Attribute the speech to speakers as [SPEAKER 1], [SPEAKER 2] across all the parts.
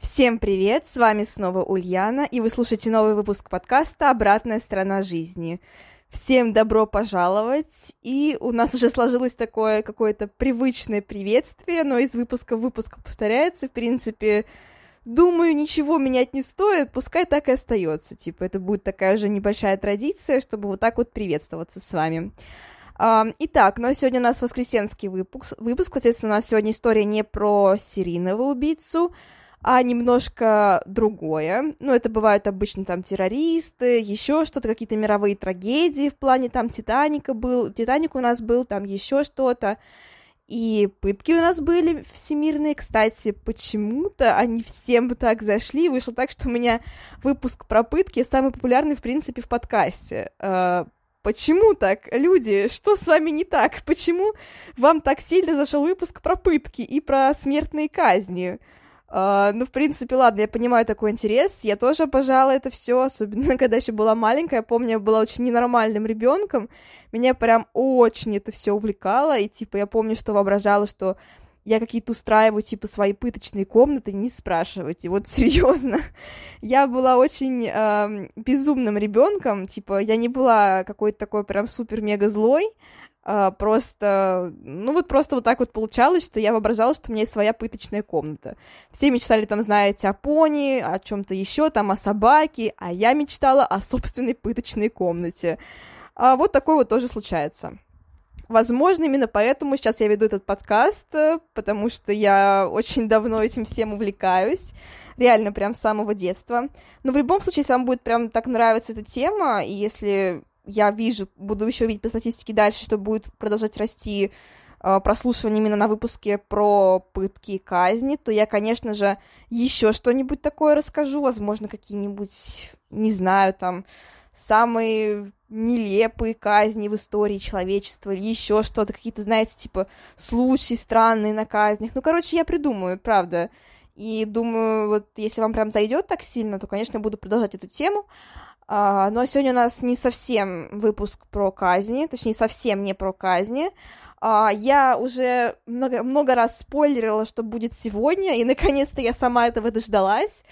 [SPEAKER 1] Всем привет, с вами снова Ульяна, и вы слушаете новый выпуск подкаста «Обратная сторона жизни». Всем добро пожаловать, и у нас уже сложилось такое какое-то привычное приветствие, но из выпуска в выпуск повторяется, в принципе, думаю, ничего менять не стоит, пускай так и остается, типа, это будет такая уже небольшая традиция, чтобы вот так вот приветствоваться с вами. Итак, ну а сегодня у нас воскресенский выпуск, выпуск, соответственно, у нас сегодня история не про серийного убийцу, а немножко другое. Ну, это бывают обычно там террористы, еще что-то, какие-то мировые трагедии в плане там Титаника был, Титаник у нас был, там еще что-то. И пытки у нас были всемирные, кстати, почему-то они всем так зашли. Вышло так, что у меня выпуск про пытки самый популярный, в принципе, в подкасте. А, почему так, люди? Что с вами не так? Почему вам так сильно зашел выпуск про пытки и про смертные казни? Uh, ну, в принципе, ладно, я понимаю такой интерес. Я тоже обожала это все, особенно когда еще была маленькая. Я помню, я была очень ненормальным ребенком. Меня прям очень это все увлекало. И типа я помню, что воображала, что я какие-то устраиваю, типа, свои пыточные комнаты, не спрашивайте. Вот серьезно. я была очень э, безумным ребенком. Типа, я не была какой-то такой прям супер-мега злой. Uh, просто, ну вот просто вот так вот получалось, что я воображала, что у меня есть своя пыточная комната. Все мечтали там, знаете, о пони, о чем-то еще, там, о собаке, а я мечтала о собственной пыточной комнате. А вот такое вот тоже случается. Возможно, именно поэтому сейчас я веду этот подкаст, э, потому что я очень давно этим всем увлекаюсь, реально прям с самого детства. Но в любом случае, если вам будет прям так нравиться эта тема, и если я вижу, буду еще видеть по статистике дальше, что будет продолжать расти э, прослушивание именно на выпуске про пытки и казни, то я, конечно же, еще что-нибудь такое расскажу, возможно, какие-нибудь, не знаю, там, самые нелепые казни в истории человечества или еще что-то, какие-то, знаете, типа, случаи странные на казнях. Ну, короче, я придумаю, правда. И думаю, вот если вам прям зайдет так сильно, то, конечно, буду продолжать эту тему. А, но сегодня у нас не совсем выпуск про казни, точнее, совсем не про казни. А, я уже много, много раз спойлерила, что будет сегодня, и наконец-то я сама этого дождалась,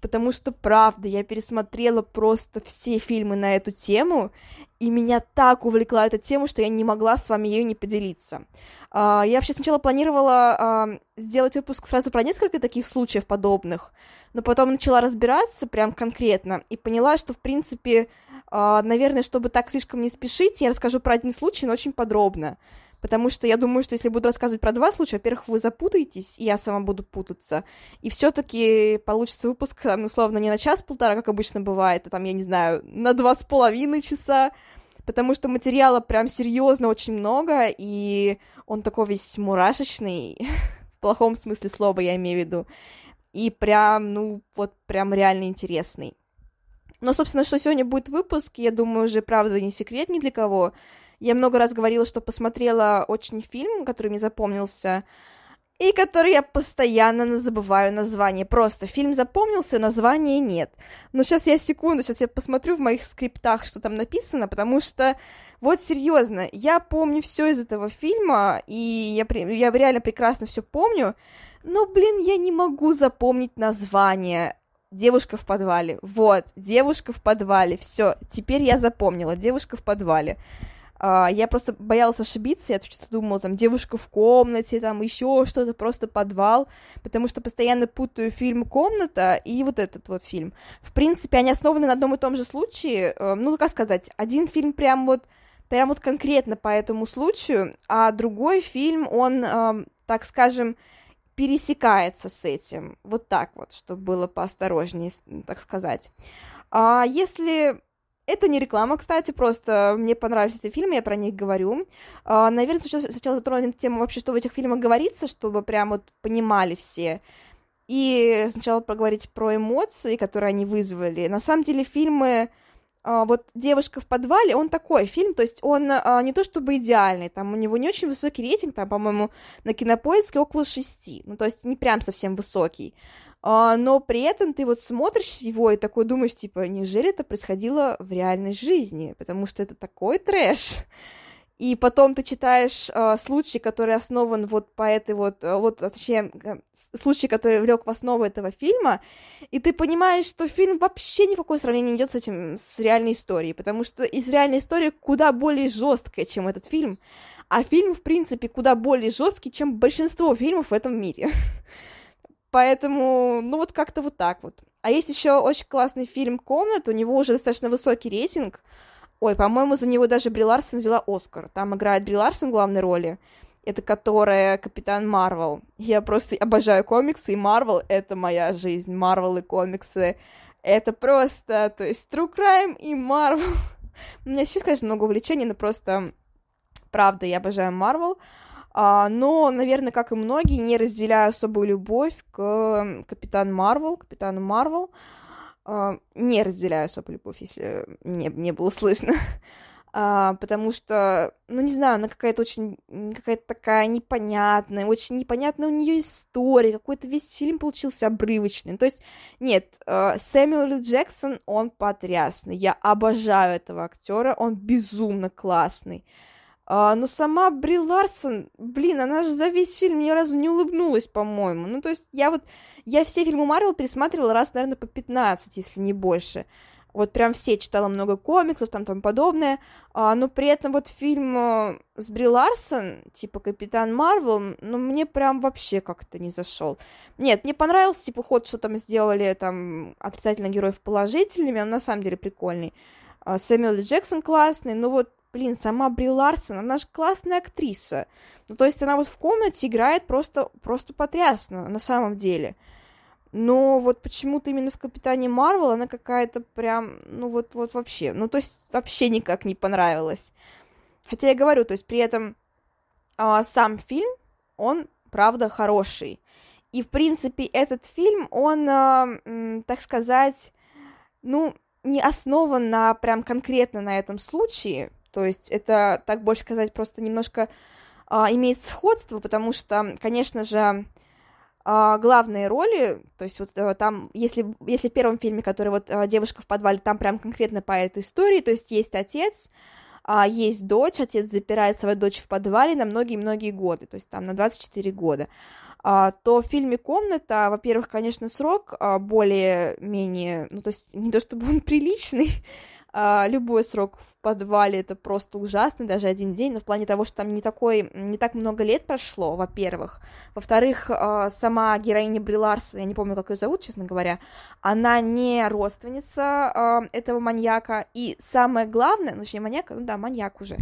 [SPEAKER 1] потому что, правда, я пересмотрела просто все фильмы на эту тему, и меня так увлекла эта тема, что я не могла с вами ею не поделиться. Uh, я вообще сначала планировала uh, сделать выпуск сразу про несколько таких случаев подобных, но потом начала разбираться прям конкретно и поняла, что, в принципе, uh, наверное, чтобы так слишком не спешить, я расскажу про один случай, но очень подробно потому что я думаю, что если буду рассказывать про два случая, во-первых, вы запутаетесь, и я сама буду путаться, и все таки получится выпуск, там, условно, не на час-полтора, как обычно бывает, а там, я не знаю, на два с половиной часа, потому что материала прям серьезно очень много, и он такой весь мурашечный, в плохом смысле слова я имею в виду, и прям, ну, вот прям реально интересный. Но, собственно, что сегодня будет выпуск, я думаю, уже, правда, не секрет ни для кого, я много раз говорила, что посмотрела очень фильм, который мне запомнился, и который я постоянно забываю название. Просто фильм запомнился, названия нет. Но сейчас я секунду, сейчас я посмотрю в моих скриптах, что там написано, потому что вот серьезно, я помню все из этого фильма, и я, я реально прекрасно все помню, но, блин, я не могу запомнить название. Девушка в подвале. Вот, девушка в подвале. Все, теперь я запомнила. Девушка в подвале. Uh, я просто боялась ошибиться, я что-то думала, там, девушка в комнате, там, еще что-то, просто подвал, потому что постоянно путаю фильм «Комната» и вот этот вот фильм. В принципе, они основаны на одном и том же случае, uh, ну, как сказать, один фильм прям вот, прям вот конкретно по этому случаю, а другой фильм, он, uh, так скажем, пересекается с этим, вот так вот, чтобы было поосторожнее, так сказать. А если это не реклама, кстати, просто мне понравились эти фильмы, я про них говорю. Uh, наверное, сначала, сначала затрону тему вообще, что в этих фильмах говорится, чтобы прям вот понимали все. И сначала поговорить про эмоции, которые они вызвали. На самом деле фильмы а, вот «Девушка в подвале», он такой фильм, то есть он а, не то чтобы идеальный, там у него не очень высокий рейтинг, там, по-моему, на кинопоиске около шести, ну, то есть не прям совсем высокий, а, но при этом ты вот смотришь его и такой думаешь, типа, неужели это происходило в реальной жизни, потому что это такой трэш, и потом ты читаешь э, случай, который основан вот по этой вот, э, вот, точнее, случай, который влек в основу этого фильма, и ты понимаешь, что фильм вообще ни в какое сравнение не идет с этим, с реальной историей, потому что из реальной истории куда более жесткая, чем этот фильм, а фильм, в принципе, куда более жесткий, чем большинство фильмов в этом мире. Поэтому, ну вот как-то вот так вот. А есть еще очень классный фильм «Комнат», у него уже достаточно высокий рейтинг, Ой, по-моему, за него даже Бри Ларсон взяла Оскар. Там играет Бри Ларсон в главной роли. Это которая Капитан Марвел. Я просто обожаю комиксы, и Марвел — это моя жизнь. Марвел и комиксы — это просто... То есть True Crime и Марвел. У меня сейчас, конечно, много увлечений, но просто... Правда, я обожаю Марвел. А, но, наверное, как и многие, не разделяю особую любовь к Капитан Марвел, Капитану Марвел. А, не разделяю особо любовь, если не, не было слышно. Uh, потому что, ну, не знаю, она какая-то очень, какая-то такая непонятная, очень непонятная у нее история, какой-то весь фильм получился обрывочный. То есть, нет, uh, Сэмюэл Джексон, он потрясный, я обожаю этого актера, он безумно классный. А, но сама Бри Ларсон, блин, она же за весь фильм ни разу не улыбнулась, по-моему. Ну, то есть я вот, я все фильмы Марвел пересматривала раз, наверное, по 15, если не больше. Вот прям все читала много комиксов, там тому подобное. А, но при этом вот фильм э, с Бри Ларсон, типа Капитан Марвел, ну, мне прям вообще как-то не зашел. Нет, мне понравился, типа, ход, что там сделали, там, отрицательных героев положительными, он на самом деле прикольный. А, Сэмюэл Джексон классный, но вот блин, сама Бри Ларсон, она же классная актриса. Ну, то есть она вот в комнате играет просто, просто потрясно, на самом деле. Но вот почему-то именно в Капитане Марвел она какая-то прям, ну вот, вот вообще, ну то есть вообще никак не понравилась. Хотя я говорю, то есть при этом а, сам фильм, он правда хороший. И, в принципе, этот фильм, он, а, так сказать, ну, не основан на прям конкретно на этом случае, то есть это, так больше сказать, просто немножко а, имеет сходство, потому что, конечно же, а, главные роли, то есть вот а, там, если, если в первом фильме, который вот а, «Девушка в подвале», там прям конкретно по этой истории, то есть есть отец, а, есть дочь, отец запирает свою дочь в подвале на многие-многие годы, то есть там на 24 года, а, то в фильме «Комната», во-первых, конечно, срок а, более-менее, ну, то есть не то чтобы он приличный, любой срок в подвале это просто ужасно, даже один день, но в плане того, что там не такой, не так много лет прошло, во-первых. Во-вторых, а, сама героиня Бри Ларс, я не помню, как ее зовут, честно говоря, она не родственница а, этого маньяка, и самое главное, ну, точнее, маньяка, ну да, маньяк уже.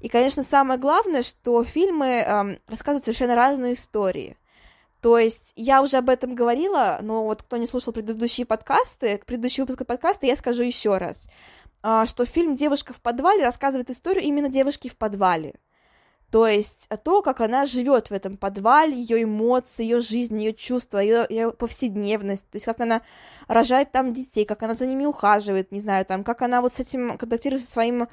[SPEAKER 1] И, конечно, самое главное, что фильмы рассказывают совершенно разные истории. То есть я уже об этом говорила, но вот кто не слушал предыдущие подкасты, предыдущий выпуск подкаста, я скажу еще раз. А, что фильм «Девушка в подвале» рассказывает историю именно девушки в подвале. То есть то, как она живет в этом подвале, ее эмоции, ее жизнь, ее чувства, ее, повседневность, то есть как она рожает там детей, как она за ними ухаживает, не знаю, там, как она вот с этим контактирует со своим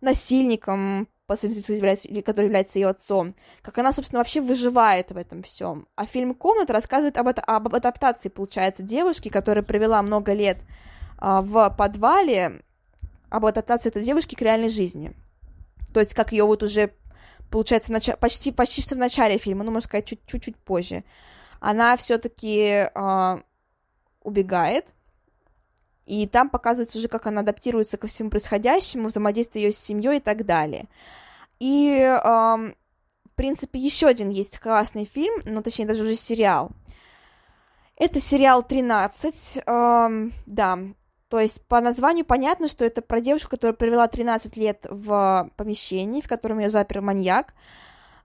[SPEAKER 1] насильником, по является, который является ее отцом, как она, собственно, вообще выживает в этом всем. А фильм «Комната» рассказывает об, об адаптации, получается, девушки, которая провела много лет а, в подвале, об адаптации этой девушки к реальной жизни. То есть, как ее вот уже, получается, нач... почти, почти что в начале фильма, ну, можно сказать, чуть-чуть позже, она все-таки э, а, убегает, и там показывается уже, как она адаптируется ко всему происходящему, взаимодействие ее с семьей и так далее. И, э, в принципе, еще один есть классный фильм, ну, точнее, даже уже сериал. Это сериал «13», э, да, то есть по названию понятно, что это про девушку, которая провела 13 лет в помещении, в котором ее запер маньяк,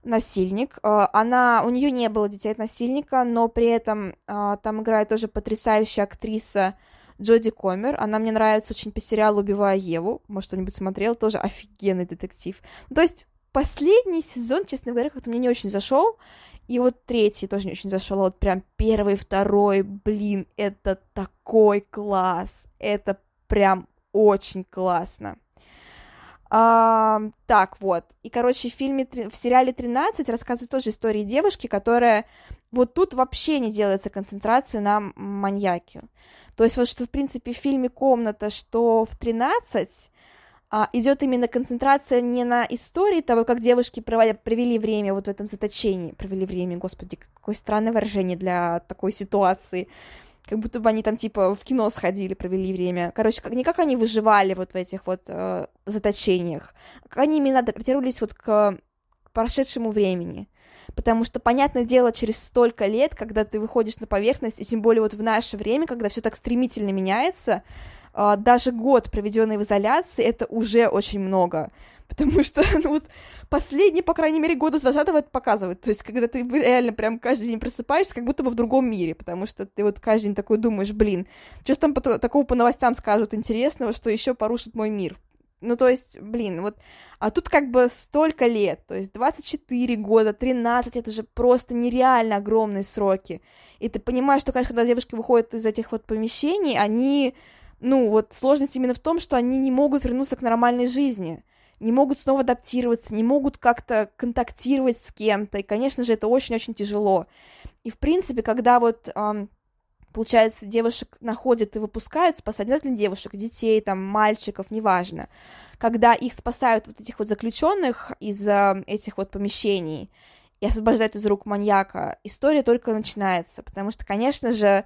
[SPEAKER 1] насильник. Э, она, у нее не было детей от насильника, но при этом э, там играет тоже потрясающая актриса Джоди Комер. Она мне нравится очень по сериалу «Убивая Еву». Может, кто-нибудь смотрел? Тоже офигенный детектив. то есть последний сезон, честно говоря, как-то мне не очень зашел. И вот третий тоже не очень зашел, а вот прям первый, второй, блин, это такой класс, это прям очень классно. А, так, вот. И, короче, в фильме, в сериале «13» рассказывает тоже история девушки, которая... Вот тут вообще не делается концентрация на маньяке. То есть вот что, в принципе, в фильме «Комната», что в «13» а, идет именно концентрация не на истории того, как девушки провели время вот в этом заточении. Провели время, господи, какое странное выражение для такой ситуации как будто бы они там типа в кино сходили, провели время. Короче, как, не как они выживали вот в этих вот э, заточениях, как они именно адаптировались вот к, к прошедшему времени. Потому что, понятное дело, через столько лет, когда ты выходишь на поверхность, и тем более вот в наше время, когда все так стремительно меняется, даже год, проведенный в изоляции, это уже очень много. Потому что, ну вот, последние, по крайней мере, года с 20 это показывает. То есть, когда ты реально прям каждый день просыпаешься, как будто бы в другом мире, потому что ты вот каждый день такой думаешь, блин, что там по такого по новостям скажут интересного, что еще порушит мой мир. Ну, то есть, блин, вот, а тут как бы столько лет, то есть 24 года, 13, это же просто нереально огромные сроки. И ты понимаешь, что, конечно, когда девушки выходят из этих вот помещений, они, ну, вот сложность именно в том, что они не могут вернуться к нормальной жизни не могут снова адаптироваться, не могут как-то контактировать с кем-то, и, конечно же, это очень-очень тяжело. И, в принципе, когда вот, получается, девушек находят и выпускают, спасать, обязательно девушек, детей, там, мальчиков, неважно, когда их спасают вот этих вот заключенных из этих вот помещений и освобождают из рук маньяка, история только начинается, потому что, конечно же,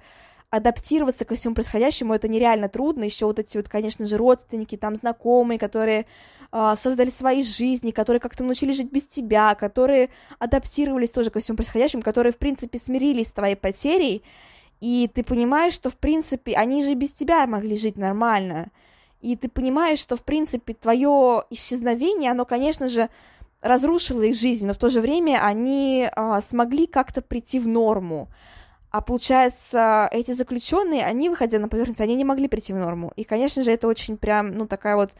[SPEAKER 1] адаптироваться ко всему происходящему это нереально трудно. Еще вот эти вот, конечно же, родственники, там знакомые, которые э, создали свои жизни, которые как-то научились жить без тебя, которые адаптировались тоже ко всему происходящему, которые, в принципе, смирились с твоей потерей, и ты понимаешь, что, в принципе, они же без тебя могли жить нормально. И ты понимаешь, что, в принципе, твое исчезновение, оно, конечно же, разрушило их жизнь, но в то же время они а, смогли как-то прийти в норму. А получается, эти заключенные, они, выходя на поверхность, они не могли прийти в норму. И, конечно же, это очень прям, ну, такая вот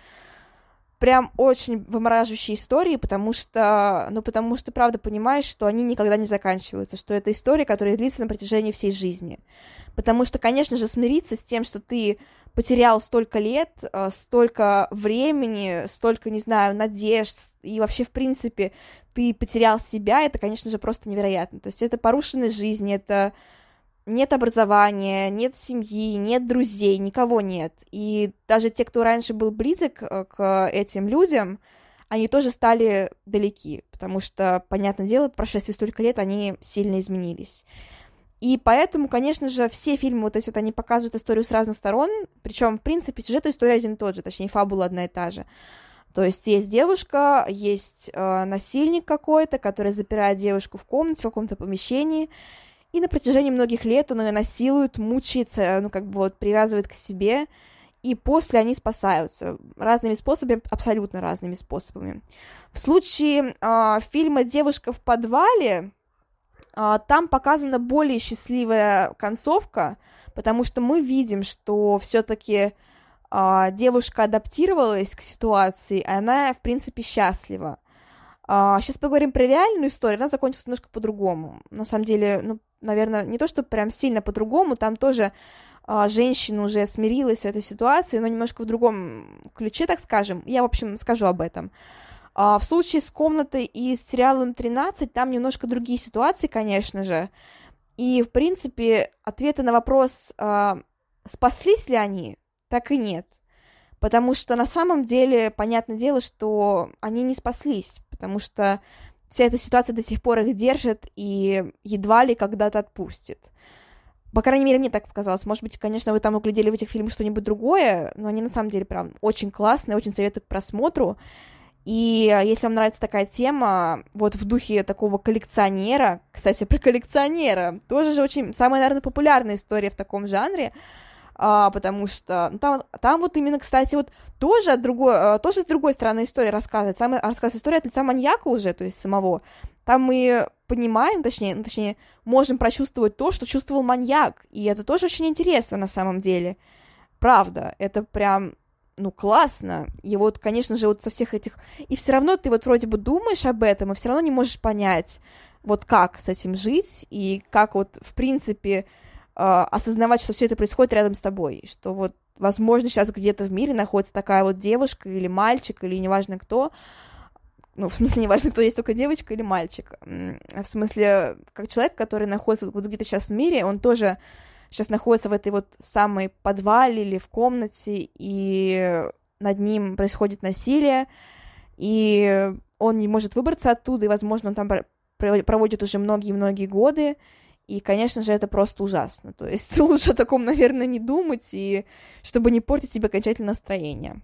[SPEAKER 1] прям очень вымораживающая история, потому что, ну, потому что, правда, понимаешь, что они никогда не заканчиваются, что это история, которая длится на протяжении всей жизни. Потому что, конечно же, смириться с тем, что ты потерял столько лет, э, столько времени, столько, не знаю, надежд, и вообще, в принципе, ты потерял себя, это, конечно же, просто невероятно. То есть это порушенная жизнь, это нет образования, нет семьи, нет друзей, никого нет. И даже те, кто раньше был близок э, к этим людям, они тоже стали далеки, потому что, понятное дело, по прошествии столько лет они сильно изменились. И поэтому, конечно же, все фильмы вот эти вот, они показывают историю с разных сторон, причем, в принципе, сюжет истории один и тот же, точнее, фабула одна и та же. То есть есть девушка, есть э, насильник какой-то, который запирает девушку в комнате, в каком-то помещении, и на протяжении многих лет он ее насилует, мучается, ну, как бы вот привязывает к себе, и после они спасаются разными способами, абсолютно разными способами. В случае э, фильма «Девушка в подвале» э, там показана более счастливая концовка, потому что мы видим, что все-таки э, девушка адаптировалась к ситуации, и она, в принципе, счастлива. Сейчас поговорим про реальную историю, она закончилась немножко по-другому. На самом деле, ну, наверное, не то, что прям сильно по-другому, там тоже а, женщина уже смирилась с этой ситуацией, но немножко в другом ключе, так скажем. Я, в общем, скажу об этом. А, в случае с комнатой и с сериалом 13, там немножко другие ситуации, конечно же. И, в принципе, ответы на вопрос, а, спаслись ли они, так и нет. Потому что на самом деле, понятное дело, что они не спаслись, потому что вся эта ситуация до сих пор их держит и едва ли когда-то отпустит. По крайней мере, мне так показалось. Может быть, конечно, вы там углядели в этих фильмах что-нибудь другое, но они на самом деле прям очень классные, очень советую к просмотру. И если вам нравится такая тема, вот в духе такого коллекционера, кстати, про коллекционера, тоже же очень самая, наверное, популярная история в таком жанре, а, потому что ну, там, там вот именно, кстати, вот тоже, от другой, а, тоже с другой стороны история рассказывает, сам, рассказывает история от лица маньяка уже, то есть самого. Там мы понимаем, точнее, ну, точнее, можем прочувствовать то, что чувствовал маньяк, и это тоже очень интересно на самом деле. Правда, это прям ну, классно. И вот, конечно же, вот со всех этих... И все равно ты вот вроде бы думаешь об этом, и все равно не можешь понять, вот как с этим жить и как вот, в принципе, осознавать, что все это происходит рядом с тобой, что вот, возможно, сейчас где-то в мире находится такая вот девушка или мальчик, или неважно кто, ну, в смысле, неважно, кто есть, только девочка или мальчик, в смысле, как человек, который находится вот где-то сейчас в мире, он тоже сейчас находится в этой вот самой подвале или в комнате, и над ним происходит насилие, и он не может выбраться оттуда, и, возможно, он там проводит уже многие-многие годы, и, конечно же, это просто ужасно. То есть лучше о таком, наверное, не думать, и чтобы не портить себе окончательное настроение.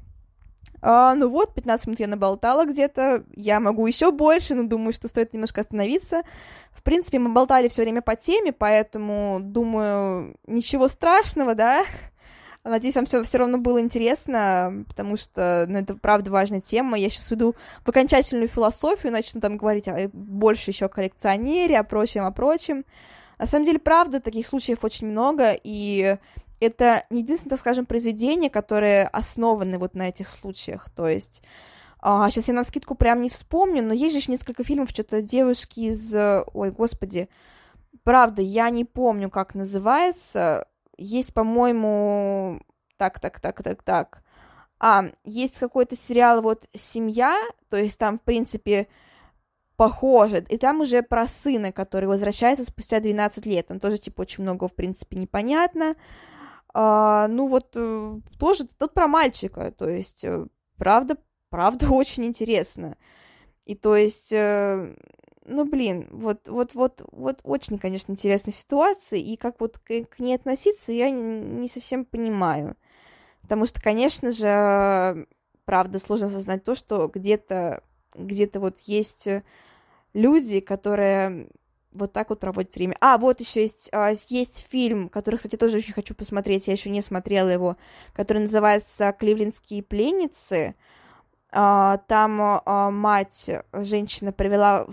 [SPEAKER 1] А, ну вот, 15 минут я наболтала где-то, я могу еще больше, но думаю, что стоит немножко остановиться. В принципе, мы болтали все время по теме, поэтому, думаю, ничего страшного, да? Надеюсь, вам все, равно было интересно, потому что, ну, это правда важная тема. Я сейчас иду в окончательную философию, начну там говорить о, больше еще о коллекционере, о прочем, о прочем. На самом деле, правда, таких случаев очень много, и это не единственное, так скажем, произведение, которое основаны вот на этих случаях, то есть... А, сейчас я на скидку прям не вспомню, но есть же несколько фильмов, что-то девушки из... Ой, господи, правда, я не помню, как называется. Есть, по-моему... Так, так, так, так, так. А, есть какой-то сериал вот «Семья», то есть там, в принципе, похоже. И там уже про сына, который возвращается спустя 12 лет. Там тоже, типа, очень много, в принципе, непонятно. А, ну вот э, тоже тут про мальчика, то есть э, правда, правда очень интересно. И то есть, э, ну блин, вот, вот, вот, вот очень, конечно, интересная ситуация, и как вот к, к ней относиться, я не совсем понимаю. Потому что, конечно же, правда, сложно осознать то, что где-то где-то вот есть люди, которые вот так вот проводит время. А, вот еще есть, а, есть фильм, который, кстати, тоже очень хочу посмотреть, я еще не смотрела его, который называется «Кливлендские пленницы». А, там а, мать, женщина, провела,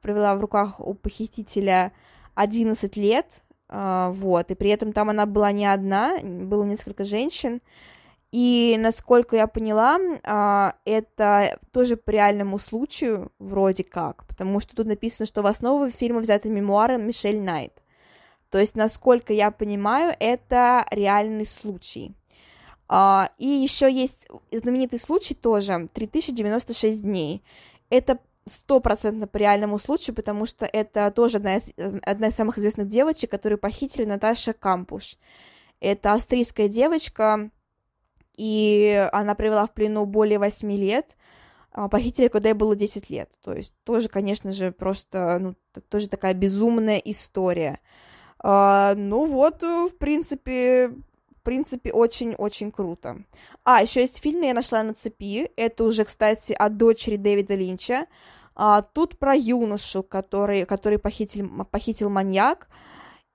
[SPEAKER 1] провела в руках у похитителя 11 лет, вот, и при этом там она была не одна, было несколько женщин, и, насколько я поняла, а, это тоже по реальному случаю, вроде как, потому что тут написано, что в основу фильма взяты мемуары Мишель Найт. То есть, насколько я понимаю, это реальный случай. А, и еще есть знаменитый случай тоже, 3096 дней. Это стопроцентно по реальному случаю, потому что это тоже одна из, одна из самых известных девочек, которую похитили Наташа Кампуш. Это австрийская девочка, и она провела в плену более 8 лет, а похитили, когда ей было 10 лет. То есть тоже, конечно же, просто, ну, тоже такая безумная история. А, ну вот, в принципе, в принципе, очень-очень круто. А, еще есть фильм, я нашла на цепи. Это уже, кстати, от дочери Дэвида Линча. А, тут про юношу, который, который похитил, похитил маньяк.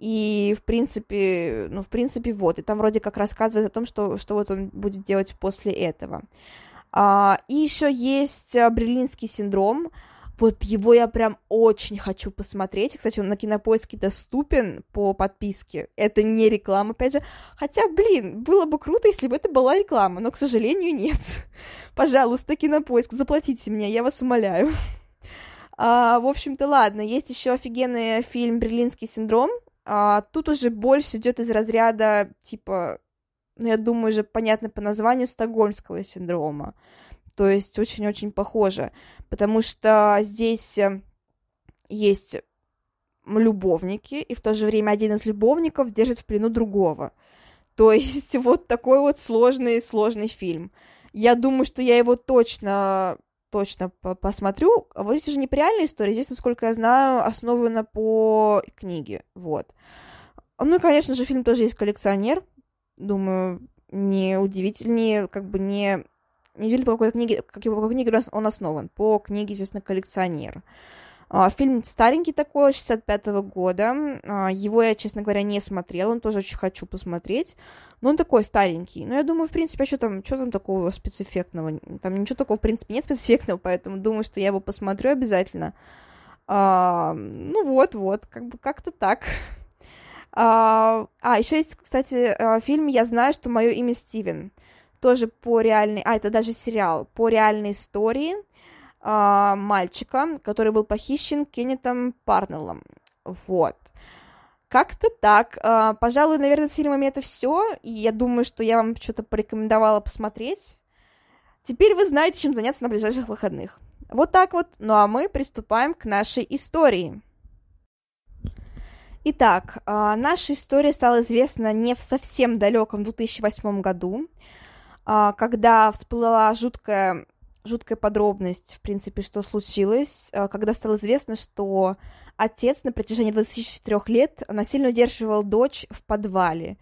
[SPEAKER 1] И, в принципе, ну, в принципе, вот. И там вроде как рассказывает о том, что, что вот он будет делать после этого. А, и еще есть а, Бриллинский синдром. Вот его я прям очень хочу посмотреть. Кстати, он на кинопоиске доступен по подписке. Это не реклама, опять же. Хотя, блин, было бы круто, если бы это была реклама, но, к сожалению, нет. Пожалуйста, кинопоиск, заплатите мне, я вас умоляю. А, в общем-то, ладно, есть еще офигенный фильм «Берлинский синдром», а, тут уже больше идет из разряда, типа, ну, я думаю, уже понятно по названию, стокгольмского синдрома. То есть очень-очень похоже, потому что здесь э, есть любовники, и в то же время один из любовников держит в плену другого. То есть вот такой вот сложный-сложный фильм. Я думаю, что я его точно точно посмотрю. А вот здесь уже не по реальной истории, здесь, насколько я знаю, основана по книге, вот. Ну и, конечно же, фильм тоже есть «Коллекционер», думаю, не удивительнее, как бы не... Не удивительно, по какой книге, как, по какой книге он основан. По книге, естественно, «Коллекционер». А, фильм старенький такой, 65-го года. А, его я, честно говоря, не смотрела, он тоже очень хочу посмотреть. Но он такой старенький. Но я думаю, в принципе, а что там, что там такого спецэффектного? Там ничего такого, в принципе, нет спецэффектного, поэтому думаю, что я его посмотрю обязательно. А, ну вот, вот, как бы как-то так. А, а еще есть, кстати, фильм «Я знаю, что мое имя Стивен». Тоже по реальной... А, это даже сериал. По реальной истории а, мальчика, который был похищен Кеннетом Парнеллом. Вот. Как-то так. А, пожалуй, наверное, с фильмами это все. И я думаю, что я вам что-то порекомендовала посмотреть. Теперь вы знаете, чем заняться на ближайших выходных. Вот так вот. Ну а мы приступаем к нашей истории. Итак, а, наша история стала известна не в совсем далеком 2008 году, а, когда всплыла жуткая, жуткая подробность, в принципе, что случилось, а, когда стало известно, что отец на протяжении 24 лет насильно удерживал дочь в подвале.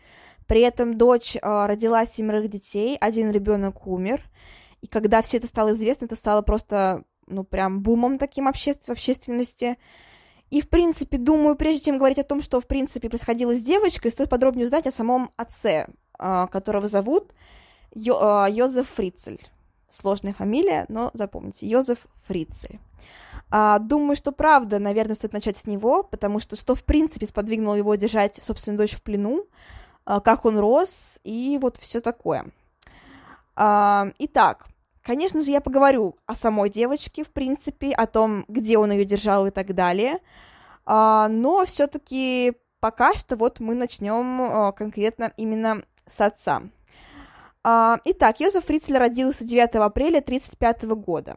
[SPEAKER 1] При этом дочь родила семерых детей, один ребенок умер. И когда все это стало известно, это стало просто, ну, прям бумом таким обще... в общественности. И, в принципе, думаю, прежде чем говорить о том, что, в принципе, происходило с девочкой, стоит подробнее узнать о самом отце, а, которого зовут Йо, а, Йозеф Фрицель. Сложная фамилия, но запомните, Йозеф Фрицель. А, думаю, что правда, наверное, стоит начать с него, потому что что, в принципе, сподвигнуло его держать собственную дочь в плену, как он рос и вот все такое. Итак, Конечно же, я поговорю о самой девочке, в принципе, о том, где он ее держал и так далее. А, но все-таки пока что вот мы начнем а, конкретно именно с отца. А, итак, Йозеф Фрицель родился 9 апреля 1935 года.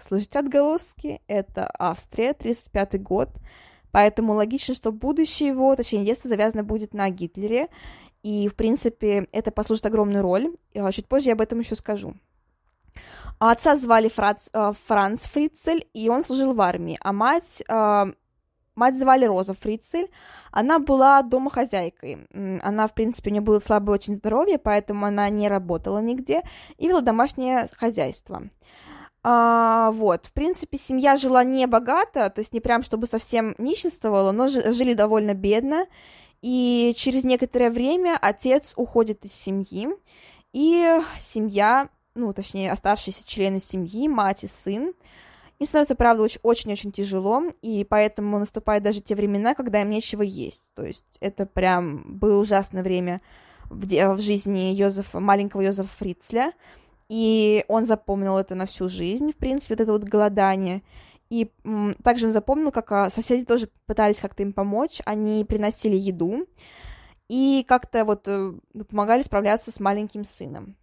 [SPEAKER 1] Слышите отголоски? Это Австрия, 35 год. Поэтому логично, что будущее его, точнее, детство завязано будет на Гитлере. И, в принципе, это послужит огромную роль. Чуть позже я об этом еще скажу. Отца звали Франц, э, Франц Фрицель, и он служил в армии, а мать, э, мать звали Роза Фрицель, она была домохозяйкой, она, в принципе, у нее было слабое очень здоровье, поэтому она не работала нигде и вела домашнее хозяйство. А, вот, в принципе, семья жила не богато, то есть не прям чтобы совсем нищенствовала, но жили довольно бедно, и через некоторое время отец уходит из семьи, и семья ну, точнее, оставшиеся члены семьи, мать и сын. Им становится, правда, очень-очень тяжело, и поэтому наступают даже те времена, когда им нечего есть. То есть это прям было ужасное время в, в жизни Йозефа, маленького Йозефа Фрицля, и он запомнил это на всю жизнь, в принципе, вот это вот голодание. И м, также он запомнил, как а, соседи тоже пытались как-то им помочь, они приносили еду, и как-то вот э, помогали справляться с маленьким сыном.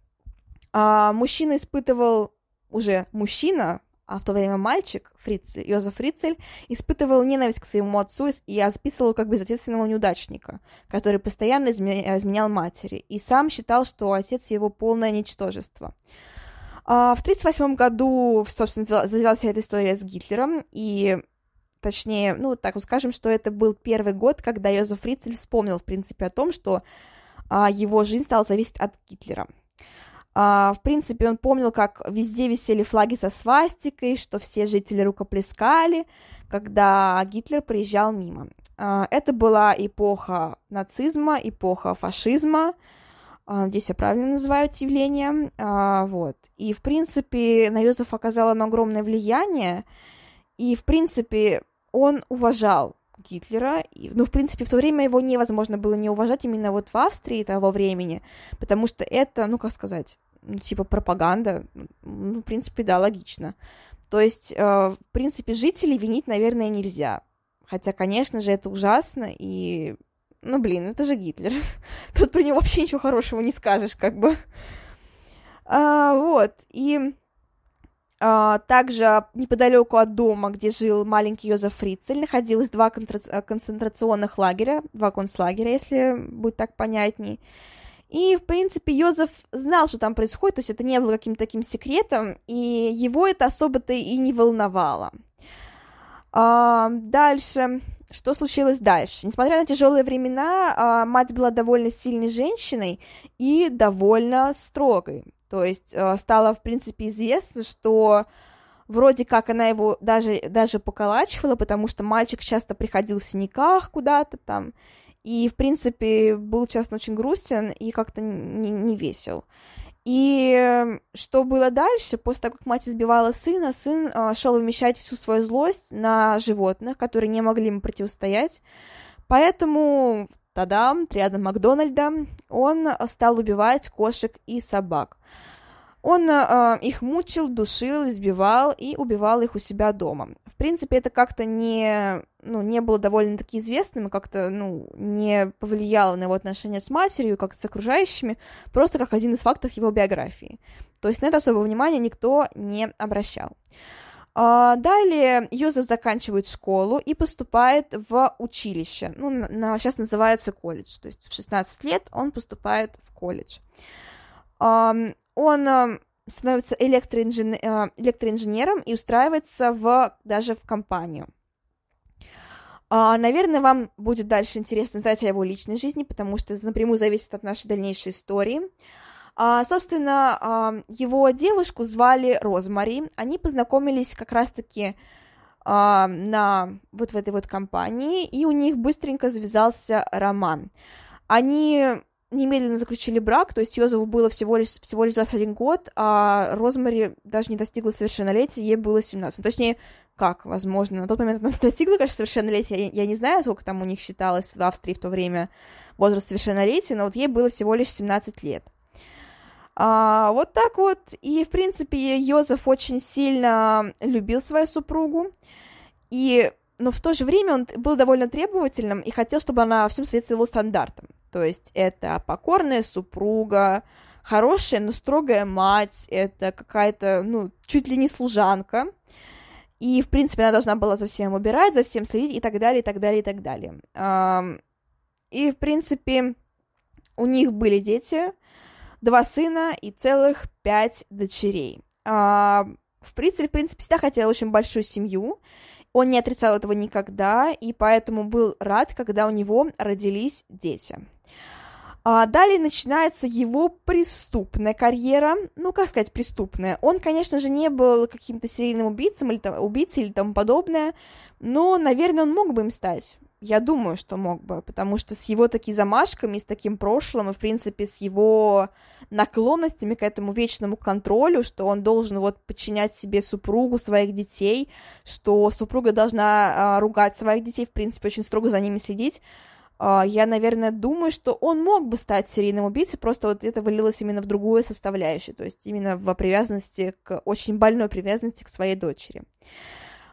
[SPEAKER 1] А, мужчина испытывал, уже мужчина, а в то время мальчик, Фрицель, Йозеф Фрицель, испытывал ненависть к своему отцу и описывал как безответственного неудачника, который постоянно изменял матери, и сам считал, что отец его полное ничтожество. А, в 1938 году, собственно, завязалась эта история с Гитлером, и точнее, ну, так вот скажем, что это был первый год, когда Йозеф Фрицель вспомнил, в принципе, о том, что а, его жизнь стала зависеть от Гитлера. А, в принципе, он помнил, как везде висели флаги со свастикой, что все жители рукоплескали, когда Гитлер приезжал мимо. А, это была эпоха нацизма, эпоха фашизма, а, Надеюсь, я правильно называю это явление. Вот. И, в принципе, на Йозефа оказало оно огромное влияние. И, в принципе, он уважал Гитлера. И, ну, в принципе, в то время его невозможно было не уважать именно вот в Австрии того времени, потому что это, ну, как сказать, ну, типа пропаганда, ну, в принципе, да, логично. То есть, э, в принципе, жителей винить, наверное, нельзя. Хотя, конечно же, это ужасно, и, ну, блин, это же Гитлер. Тут про него вообще ничего хорошего не скажешь, как бы. А, вот, и также неподалеку от дома, где жил маленький Йозеф Фрицель, находилось два концентрационных лагеря, два концлагеря, если будет так понятней. И, в принципе, Йозеф знал, что там происходит, то есть это не было каким-то таким секретом, и его это особо-то и не волновало. А, дальше, что случилось дальше? Несмотря на тяжелые времена, а, мать была довольно сильной женщиной и довольно строгой. То есть а, стало, в принципе, известно, что вроде как она его даже, даже поколачивала, потому что мальчик часто приходил в синяках куда-то там, и, в принципе, был честно очень грустен и как-то не, не весел. И эм, что было дальше? После того, как мать избивала сына, сын э, шел вымещать всю свою злость на животных, которые не могли ему противостоять. Поэтому, тадам, рядом Макдональда, он стал убивать кошек и собак. Он э, их мучил, душил, избивал и убивал их у себя дома. В принципе, это как-то не, ну, не было довольно-таки известным, как-то ну, не повлияло на его отношения с матерью, как с окружающими, просто как один из фактов его биографии. То есть на это особого внимания никто не обращал. А, далее Йозеф заканчивает школу и поступает в училище. Ну, на, сейчас называется колледж. То есть в 16 лет он поступает в колледж. Он становится электроинженер, а, электроинженером и устраивается в, даже в компанию. Наверное, вам будет дальше интересно знать о его личной жизни, потому что это напрямую зависит от нашей дальнейшей истории. А, собственно, его девушку звали Розмари. Они познакомились как раз-таки на вот в этой вот компании, и у них быстренько завязался роман. Они немедленно заключили брак, то есть Йозефу было всего лишь, всего лишь 21 год, а Розмари даже не достигла совершеннолетия, ей было 17. Ну, точнее, как, возможно, на тот момент она достигла, конечно, совершеннолетия, я, я не знаю, сколько там у них считалось в Австрии в то время возраст совершеннолетия, но вот ей было всего лишь 17 лет. А, вот так вот. И, в принципе, Йозеф очень сильно любил свою супругу. И, но в то же время он был довольно требовательным и хотел, чтобы она всем соответствовала его стандартам. То есть это покорная супруга, хорошая, но строгая мать, это какая-то, ну, чуть ли не служанка. И, в принципе, она должна была за всем убирать, за всем следить и так далее, и так далее, и так далее. И, в принципе, у них были дети, два сына и целых пять дочерей. А, в принципе, в принципе, всегда хотел очень большую семью. Он не отрицал этого никогда, и поэтому был рад, когда у него родились дети. А далее начинается его преступная карьера. Ну, как сказать, преступная. Он, конечно же, не был каким-то серийным убийцем или там, убийцей или тому подобное, но, наверное, он мог бы им стать. Я думаю, что мог бы, потому что с его такими замашками, с таким прошлым, и, в принципе, с его наклонностями к этому вечному контролю, что он должен вот подчинять себе супругу своих детей, что супруга должна а, ругать своих детей, в принципе, очень строго за ними следить, а, я, наверное, думаю, что он мог бы стать серийным убийцей, просто вот это вылилось именно в другую составляющую, то есть именно в привязанности к, очень больной привязанности к своей дочери.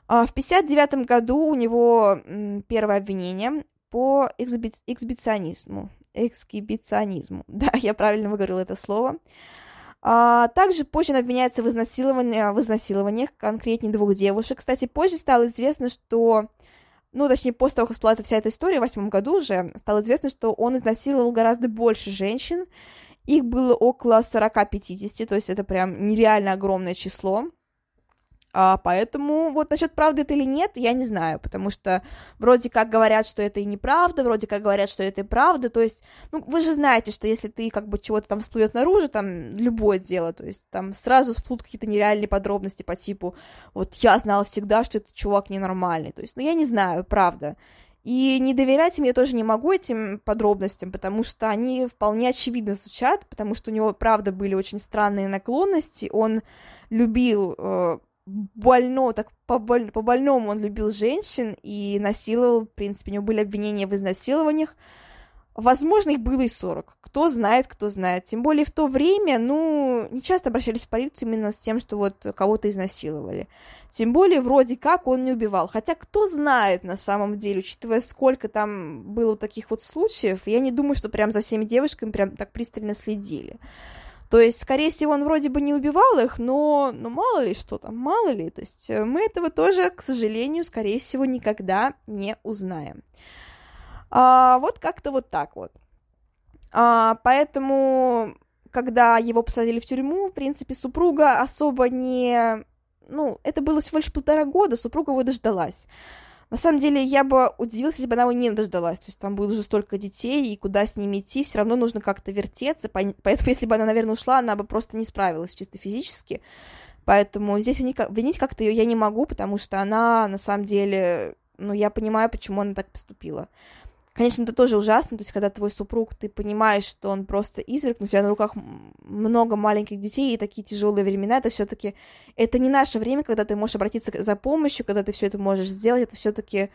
[SPEAKER 1] А, в 1959 году у него первое обвинение по эксби... эксбиционизму. Эксгибиционизму. Да, я правильно выговорила это слово. А, также позже он обвиняется в изнасиловании, в изнасилованиях, конкретнее двух девушек. Кстати, позже стало известно, что ну, точнее, после того, как всплыла вся эта история, в восьмом году уже стало известно, что он изнасиловал гораздо больше женщин, их было около 40-50, то есть это прям нереально огромное число. А, поэтому вот насчет правды это или нет, я не знаю, потому что вроде как говорят, что это и неправда, вроде как говорят, что это и правда, то есть, ну, вы же знаете, что если ты как бы чего-то там всплывет наружу, там, любое дело, то есть там сразу всплывут какие-то нереальные подробности по типу, вот я знала всегда, что этот чувак ненормальный, то есть, ну, я не знаю, правда, и не доверять им я тоже не могу этим подробностям, потому что они вполне очевидно звучат, потому что у него, правда, были очень странные наклонности, он любил э, больно, так по-боль, по-больному он любил женщин и насиловал, в принципе, у него были обвинения в изнасилованиях. Возможно, их было и 40. Кто знает, кто знает. Тем более в то время, ну, не часто обращались в полицию именно с тем, что вот кого-то изнасиловали. Тем более, вроде как, он не убивал. Хотя, кто знает на самом деле, учитывая, сколько там было таких вот случаев, я не думаю, что прям за всеми девушками прям так пристально следили. То есть, скорее всего, он вроде бы не убивал их, но, но мало ли что там, мало ли. То есть э, мы этого тоже, к сожалению, скорее всего, никогда не узнаем. А, вот как-то вот так вот. А, поэтому, когда его посадили в тюрьму, в принципе, супруга особо не... Ну, это было всего лишь полтора года, супруга его дождалась. На самом деле, я бы удивилась, если бы она его не дождалась. То есть там было уже столько детей, и куда с ними идти, все равно нужно как-то вертеться. Поэтому, если бы она, наверное, ушла, она бы просто не справилась чисто физически. Поэтому здесь винить как-то ее я не могу, потому что она, на самом деле, ну, я понимаю, почему она так поступила. Конечно, это тоже ужасно, то есть, когда твой супруг, ты понимаешь, что он просто изверг, но у тебя на руках много маленьких детей и такие тяжелые времена, это все-таки, это не наше время, когда ты можешь обратиться за помощью, когда ты все это можешь сделать, это все-таки э,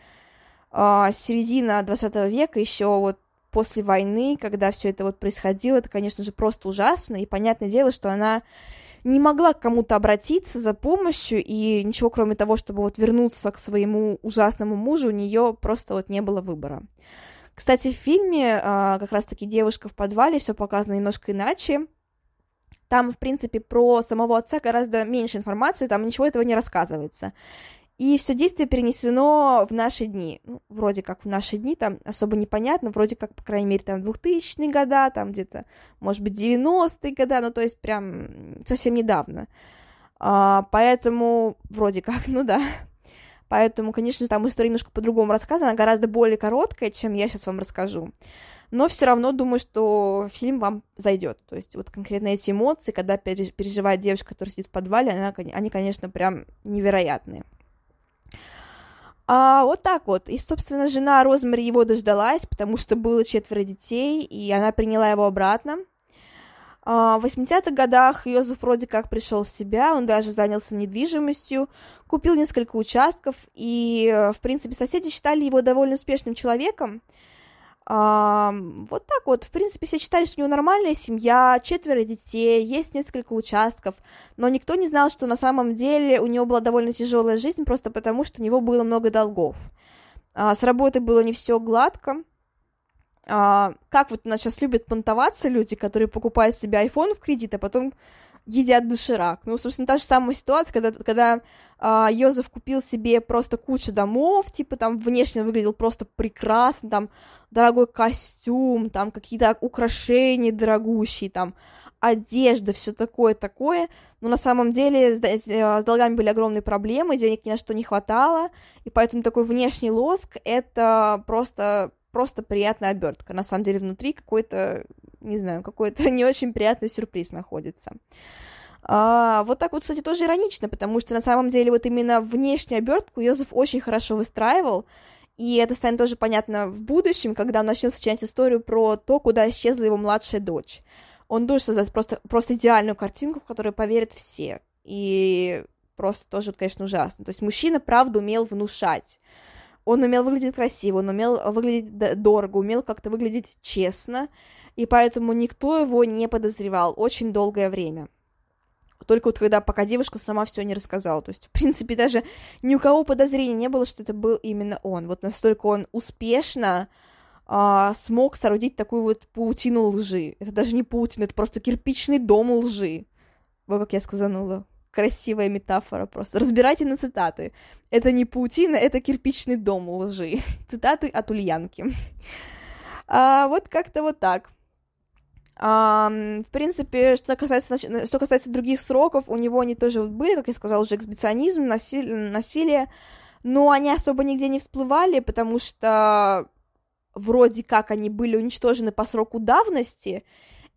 [SPEAKER 1] а, середина 20 века, еще вот после войны, когда все это вот происходило, это, конечно же, просто ужасно, и понятное дело, что она не могла к кому-то обратиться за помощью, и ничего кроме того, чтобы вот вернуться к своему ужасному мужу, у нее просто вот не было выбора. Кстати, в фильме а, как раз-таки девушка в подвале, все показано немножко иначе. Там, в принципе, про самого отца гораздо меньше информации, там ничего этого не рассказывается. И все действие перенесено в наши дни. Ну, вроде как в наши дни, там особо непонятно, вроде как, по крайней мере, там 2000-е года, там где-то, может быть, 90-е года, ну, то есть прям совсем недавно. А, поэтому, вроде как, ну да. Поэтому, конечно, там история немножко по-другому рассказана, гораздо более короткая, чем я сейчас вам расскажу. Но все равно думаю, что фильм вам зайдет. То есть вот конкретно эти эмоции, когда переживает девушка, которая сидит в подвале, она, они, конечно, прям невероятные. А, вот так вот. И, собственно, жена Розмари его дождалась, потому что было четверо детей, и она приняла его обратно. А, в 80-х годах Йозеф вроде как пришел в себя, он даже занялся недвижимостью, купил несколько участков, и, в принципе, соседи считали его довольно успешным человеком, а, вот так вот, в принципе, все считали, что у него нормальная семья, четверо детей, есть несколько участков, но никто не знал, что на самом деле у него была довольно тяжелая жизнь, просто потому что у него было много долгов. А, с работой было не все гладко. А, как вот у нас сейчас любят понтоваться люди, которые покупают себе iPhone в кредит, а потом едят доширак. Ну, собственно, та же самая ситуация, когда, когда а, Йозеф купил себе просто кучу домов, типа там внешне выглядел просто прекрасно, там дорогой костюм, там какие-то украшения дорогущие, там одежда, все такое, такое, но на самом деле с, с долгами были огромные проблемы, денег ни на что не хватало, и поэтому такой внешний лоск — это просто, просто приятная обертка. На самом деле внутри какой-то не знаю, какой-то не очень приятный сюрприз находится. А, вот так вот, кстати, тоже иронично, потому что на самом деле вот именно внешнюю обертку Йозеф очень хорошо выстраивал, и это станет тоже понятно в будущем, когда он начнет сочинять историю про то, куда исчезла его младшая дочь. Он должен создать просто, просто идеальную картинку, в которую поверят все. И просто тоже, конечно, ужасно. То есть мужчина, правда, умел внушать. Он умел выглядеть красиво, он умел выглядеть дорого, умел как-то выглядеть честно и поэтому никто его не подозревал очень долгое время. Только вот когда пока девушка сама все не рассказала. То есть, в принципе, даже ни у кого подозрений не было, что это был именно он. Вот настолько он успешно а, смог соорудить такую вот паутину лжи. Это даже не паутина, это просто кирпичный дом лжи. Вот как я сказанула. Красивая метафора просто. Разбирайте на цитаты. Это не паутина, это кирпичный дом лжи. Цитаты от Ульянки. А, вот как-то вот так. Um, в принципе, что касается, что касается других сроков, у него они тоже были, как я сказала, уже эксбиционизм, насилие, насилие, но они особо нигде не всплывали, потому что вроде как они были уничтожены по сроку давности,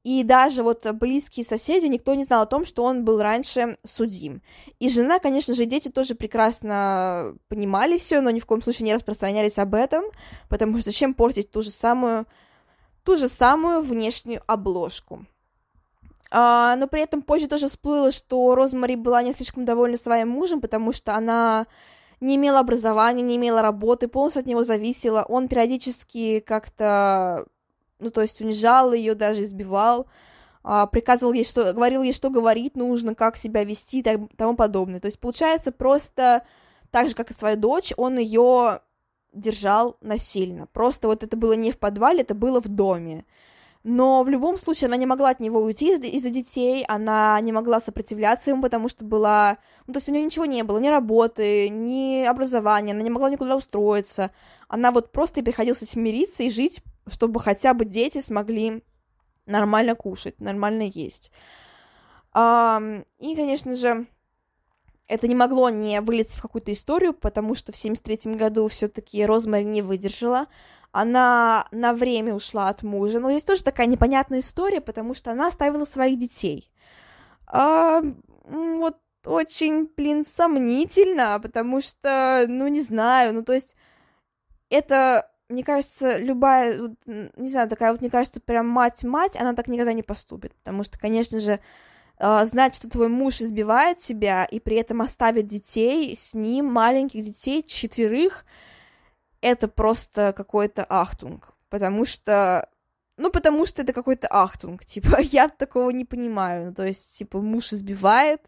[SPEAKER 1] и даже вот близкие соседи, никто не знал о том, что он был раньше судим. И жена, конечно же, и дети тоже прекрасно понимали все, но ни в коем случае не распространялись об этом, потому что зачем портить ту же самую ту же самую внешнюю обложку. А, но при этом позже тоже всплыло, что Розмари была не слишком довольна своим мужем, потому что она не имела образования, не имела работы, полностью от него зависела. Он периодически как-то, ну, то есть унижал ее, даже избивал, а, приказывал ей, что, говорил ей, что говорить нужно, как себя вести и тому подобное. То есть, получается, просто так же, как и свою дочь, он ее держал насильно. Просто вот это было не в подвале, это было в доме. Но в любом случае она не могла от него уйти из-за детей, она не могла сопротивляться ему, потому что была... Ну, то есть у нее ничего не было, ни работы, ни образования, она не могла никуда устроиться. Она вот просто приходилось мириться и жить, чтобы хотя бы дети смогли нормально кушать, нормально есть. И, конечно же, это не могло не вылиться в какую-то историю, потому что в 73 году все-таки Розмари не выдержала. Она на время ушла от мужа. Но здесь тоже такая непонятная история, потому что она оставила своих детей. А, вот очень, блин, сомнительно, потому что, ну, не знаю, ну, то есть, это, мне кажется, любая, не знаю, такая вот, мне кажется, прям мать-мать, она так никогда не поступит, потому что, конечно же, а, знать, что твой муж избивает тебя и при этом оставит детей с ним, маленьких детей, четверых, это просто какой-то ахтунг, потому что ну, потому что это какой-то ахтунг, типа, я такого не понимаю. Ну, то есть, типа, муж избивает,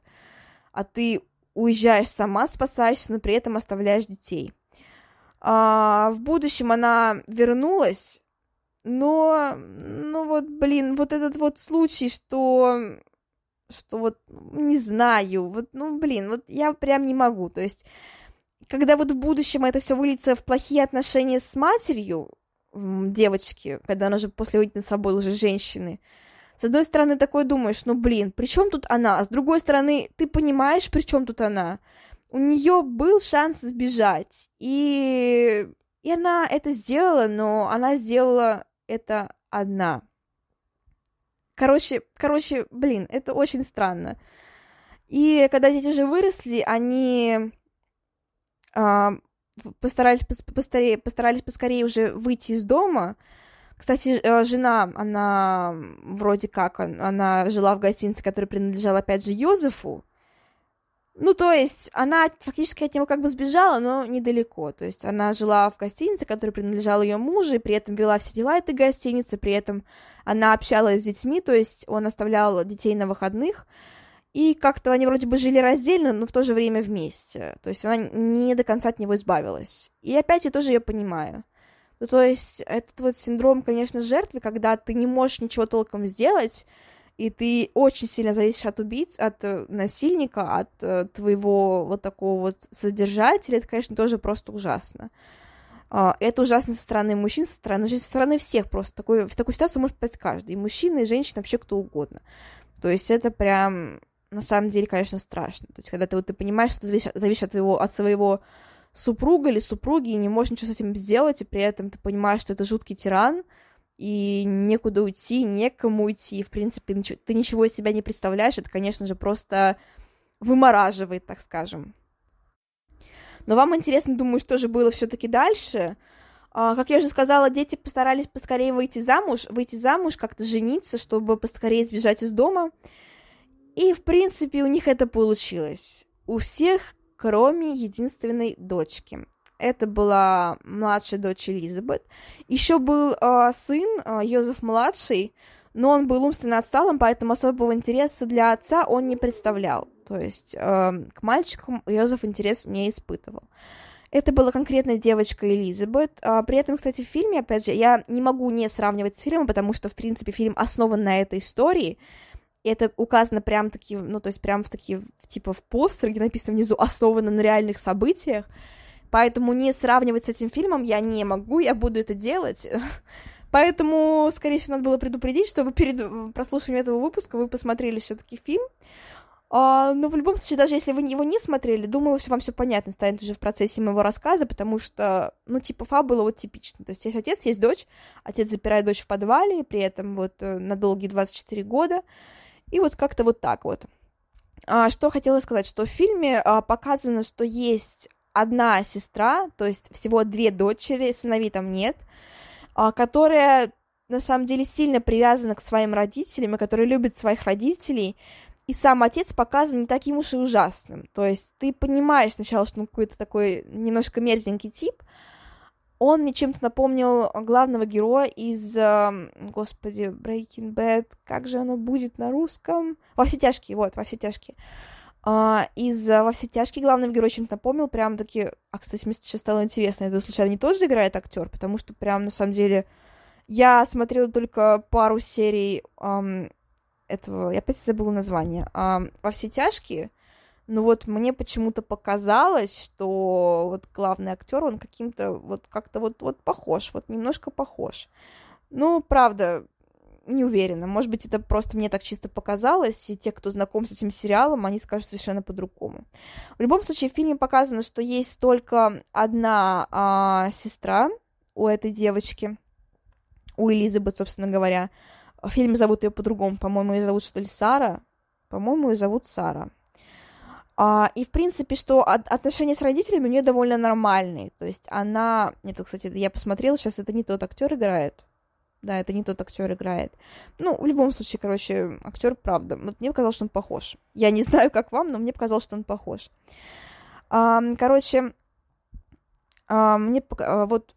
[SPEAKER 1] а ты уезжаешь сама, спасаешься, но при этом оставляешь детей. А, в будущем она вернулась, но, ну вот, блин, вот этот вот случай, что, что вот, не знаю, вот, ну, блин, вот я прям не могу, то есть, когда вот в будущем это все выльется в плохие отношения с матерью девочки, когда она уже после выйдет на свободу уже женщины, с одной стороны, такой думаешь, ну блин, при чем тут она? А с другой стороны, ты понимаешь, при чем тут она? У нее был шанс сбежать, и... и она это сделала, но она сделала это одна. Короче, короче, блин, это очень странно. И когда дети уже выросли, они а, постарались, постарее, постарались поскорее уже выйти из дома, кстати, э, жена, она вроде как, она жила в гостинице, которая принадлежала, опять же, Йозефу. Ну, то есть, она фактически от него как бы сбежала, но недалеко. То есть, она жила в гостинице, которая принадлежала ее мужу, и при этом вела все дела этой гостиницы, при этом она общалась с детьми, то есть, он оставлял детей на выходных, и как-то они вроде бы жили раздельно, но в то же время вместе. То есть, она не до конца от него избавилась. И опять я тоже ее понимаю. Ну, то есть, этот вот синдром, конечно, жертвы, когда ты не можешь ничего толком сделать, и ты очень сильно зависишь от убийц, от э, насильника, от э, твоего вот такого вот содержателя, это, конечно, тоже просто ужасно. Uh, это ужасно со стороны мужчин, со стороны со стороны всех просто. Такой, в такую ситуацию может попасть каждый. И мужчина, и женщина, вообще кто угодно. То есть это прям, на самом деле, конечно, страшно. То есть когда ты, вот, ты понимаешь, что ты зависишь, зависишь от, твоего, от своего супруга или супруги, и не можешь ничего с этим сделать, и при этом ты понимаешь, что это жуткий тиран, и некуда уйти, некому уйти, в принципе, ты ничего из себя не представляешь, это, конечно же, просто вымораживает, так скажем. Но вам интересно, думаю, что же было все-таки дальше. А, как я уже сказала, дети постарались поскорее выйти замуж, выйти замуж, как-то жениться, чтобы поскорее сбежать из дома. И, в принципе, у них это получилось. У всех кроме единственной дочки. Это была младшая дочь Элизабет. Еще был э, сын э, Йозеф младший, но он был умственно отсталым, поэтому особого интереса для отца он не представлял. То есть э, к мальчикам Йозеф интерес не испытывал. Это была конкретно девочка Элизабет. При этом, кстати, в фильме, опять же, я не могу не сравнивать с фильмом, потому что, в принципе, фильм основан на этой истории. Это указано прям таки, ну, то есть прям в такие, типа в постере, где написано внизу «основано на реальных событиях». Поэтому не сравнивать с этим фильмом я не могу, я буду это делать. Поэтому, скорее всего, надо было предупредить, чтобы перед прослушиванием этого выпуска вы посмотрели все таки фильм. А, но в любом случае, даже если вы его не смотрели, думаю, вам все понятно станет уже в процессе моего рассказа, потому что, ну, типа, фабула вот типично. То есть есть отец, есть дочь, отец запирает дочь в подвале, при этом вот э, на долгие 24 года, и вот как-то вот так вот. А, что хотела сказать, что в фильме а, показано, что есть одна сестра, то есть всего две дочери, сыновей там нет, а, которая на самом деле сильно привязана к своим родителям, и которая любит своих родителей, и сам отец показан не таким уж и ужасным. То есть ты понимаешь сначала, что он какой-то такой немножко мерзенький тип, он мне чем-то напомнил главного героя из, э, господи, Breaking Bad, как же оно будет на русском? Во все тяжкие, вот, во все тяжкие. Из uh, «Во все тяжкие» главного героя чем-то напомнил, прям таки... А, кстати, мне сейчас стало интересно, это случайно не тот же играет актер, потому что прям, на самом деле, я смотрела только пару серий um, этого... Я опять забыла название. Um, «Во все тяжкие», ну вот мне почему-то показалось, что вот главный актер, он каким-то вот как-то вот, вот похож, вот немножко похож. Ну, правда, не уверена. Может быть, это просто мне так чисто показалось, и те, кто знаком с этим сериалом, они скажут совершенно по-другому. В любом случае, в фильме показано, что есть только одна а, сестра у этой девочки, у Элизабет, собственно говоря. В фильме зовут ее по-другому. По-моему, ее зовут что ли Сара? По-моему, ее зовут Сара. А, и, в принципе, что отношения с родителями у нее довольно нормальные. То есть она... Нет, кстати, я посмотрела, сейчас это не тот актер играет. Да, это не тот актер играет. Ну, в любом случае, короче, актер, правда. Вот мне показалось, что он похож. Я не знаю, как вам, но мне показалось, что он похож. А, короче, а, мне а, вот,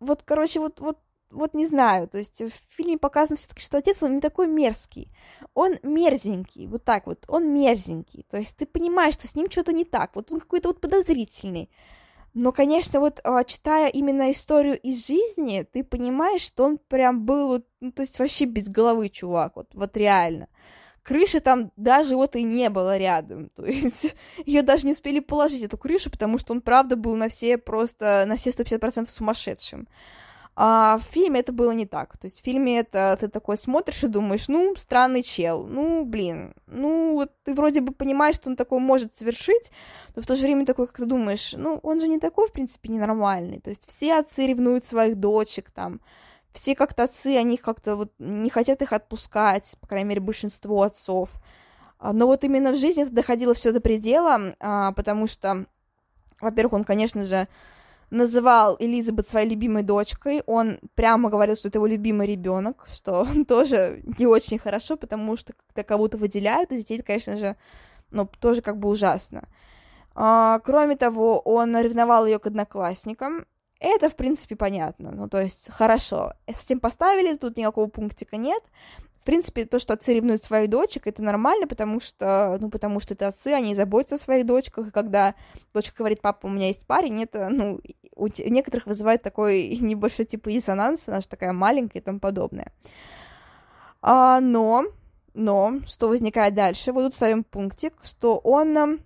[SPEAKER 1] вот, короче, вот, вот вот не знаю, то есть в фильме показано все-таки, что отец, он не такой мерзкий, он мерзенький, вот так вот, он мерзенький, то есть ты понимаешь, что с ним что-то не так, вот он какой-то вот подозрительный, но, конечно, вот а, читая именно историю из жизни, ты понимаешь, что он прям был, ну, то есть вообще без головы чувак, вот, вот реально. Крыши там даже вот и не было рядом, то есть ее даже не успели положить, эту крышу, потому что он, правда, был на все просто, на все 150% сумасшедшим. А в фильме это было не так. То есть в фильме это ты такой смотришь и думаешь, ну, странный чел, ну, блин, ну, вот ты вроде бы понимаешь, что он такой может совершить, но в то же время такой, как ты думаешь, ну, он же не такой, в принципе, ненормальный. То есть все отцы ревнуют своих дочек, там, все как-то отцы, они как-то вот не хотят их отпускать, по крайней мере, большинство отцов. Но вот именно в жизни это доходило все до предела, а, потому что, во-первых, он, конечно же, называл Элизабет своей любимой дочкой, он прямо говорил, что это его любимый ребенок, что тоже не очень хорошо, потому что когда кого-то выделяют из детей, конечно же, ну, тоже как бы ужасно. А, кроме того, он ревновал ее к одноклассникам. Это, в принципе, понятно. Ну, то есть, хорошо. С этим поставили, тут никакого пунктика нет. Принципе, то, что отцы ревнуют своих дочек, это нормально, потому что, ну, потому что это отцы, они заботятся о своих дочках, и когда дочка говорит, папа, у меня есть парень, это, ну, у некоторых вызывает такой небольшой типа диссонанс, она же такая маленькая и тому подобное. А, но, но, что возникает дальше, вот тут ставим пунктик, что он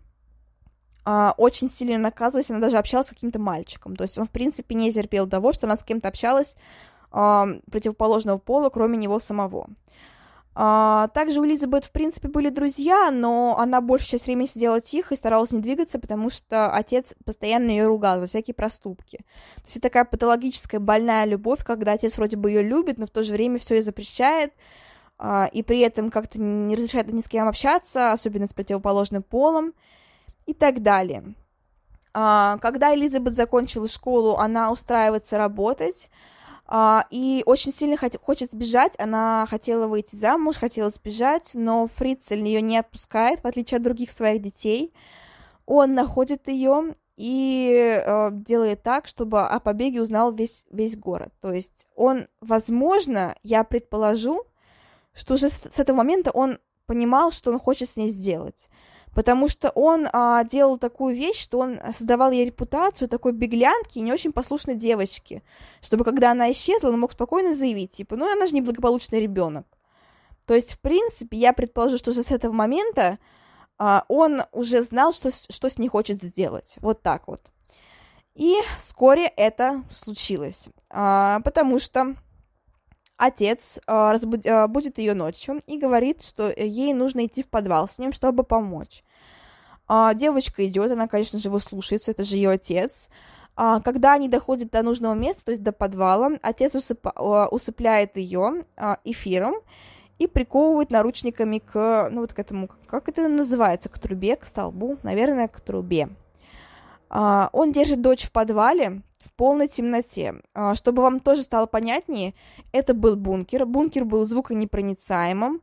[SPEAKER 1] а, очень сильно наказывалась, она даже общалась с каким-то мальчиком, то есть он, в принципе, не терпел того, что она с кем-то общалась противоположного пола, кроме него самого. А, также у Элизабет, в принципе, были друзья, но она большую часть времени сидела тихо и старалась не двигаться, потому что отец постоянно ее ругал за всякие проступки. То есть это такая патологическая больная любовь, когда отец вроде бы ее любит, но в то же время все ей запрещает, а, и при этом как-то не разрешает ни с кем общаться, особенно с противоположным полом и так далее. А, когда Элизабет закончила школу, она устраивается работать, и очень сильно хот- хочет сбежать. Она хотела выйти замуж, хотела сбежать, но Фрицель ее не отпускает, в отличие от других своих детей. Он находит ее и э, делает так, чтобы о побеге узнал весь, весь город. То есть он, возможно, я предположу, что уже с, с этого момента он понимал, что он хочет с ней сделать потому что он а, делал такую вещь, что он создавал ей репутацию такой беглянки и не очень послушной девочки, чтобы когда она исчезла, он мог спокойно заявить, типа, ну, она же неблагополучный ребенок. То есть, в принципе, я предположу, что уже с этого момента а, он уже знал, что, что с ней хочет сделать. Вот так вот. И вскоре это случилось, а, потому что отец э, разбуд... э, будет ее ночью и говорит, что ей нужно идти в подвал с ним, чтобы помочь. Э, девочка идет, она, конечно же, его слушается, это же ее отец. Э, когда они доходят до нужного места, то есть до подвала, отец усып... э, усыпляет ее э, эфиром и приковывает наручниками к, ну вот к этому, как это называется, к трубе, к столбу, наверное, к трубе. Он держит дочь в подвале, полной темноте. А, чтобы вам тоже стало понятнее, это был бункер. Бункер был звуконепроницаемым.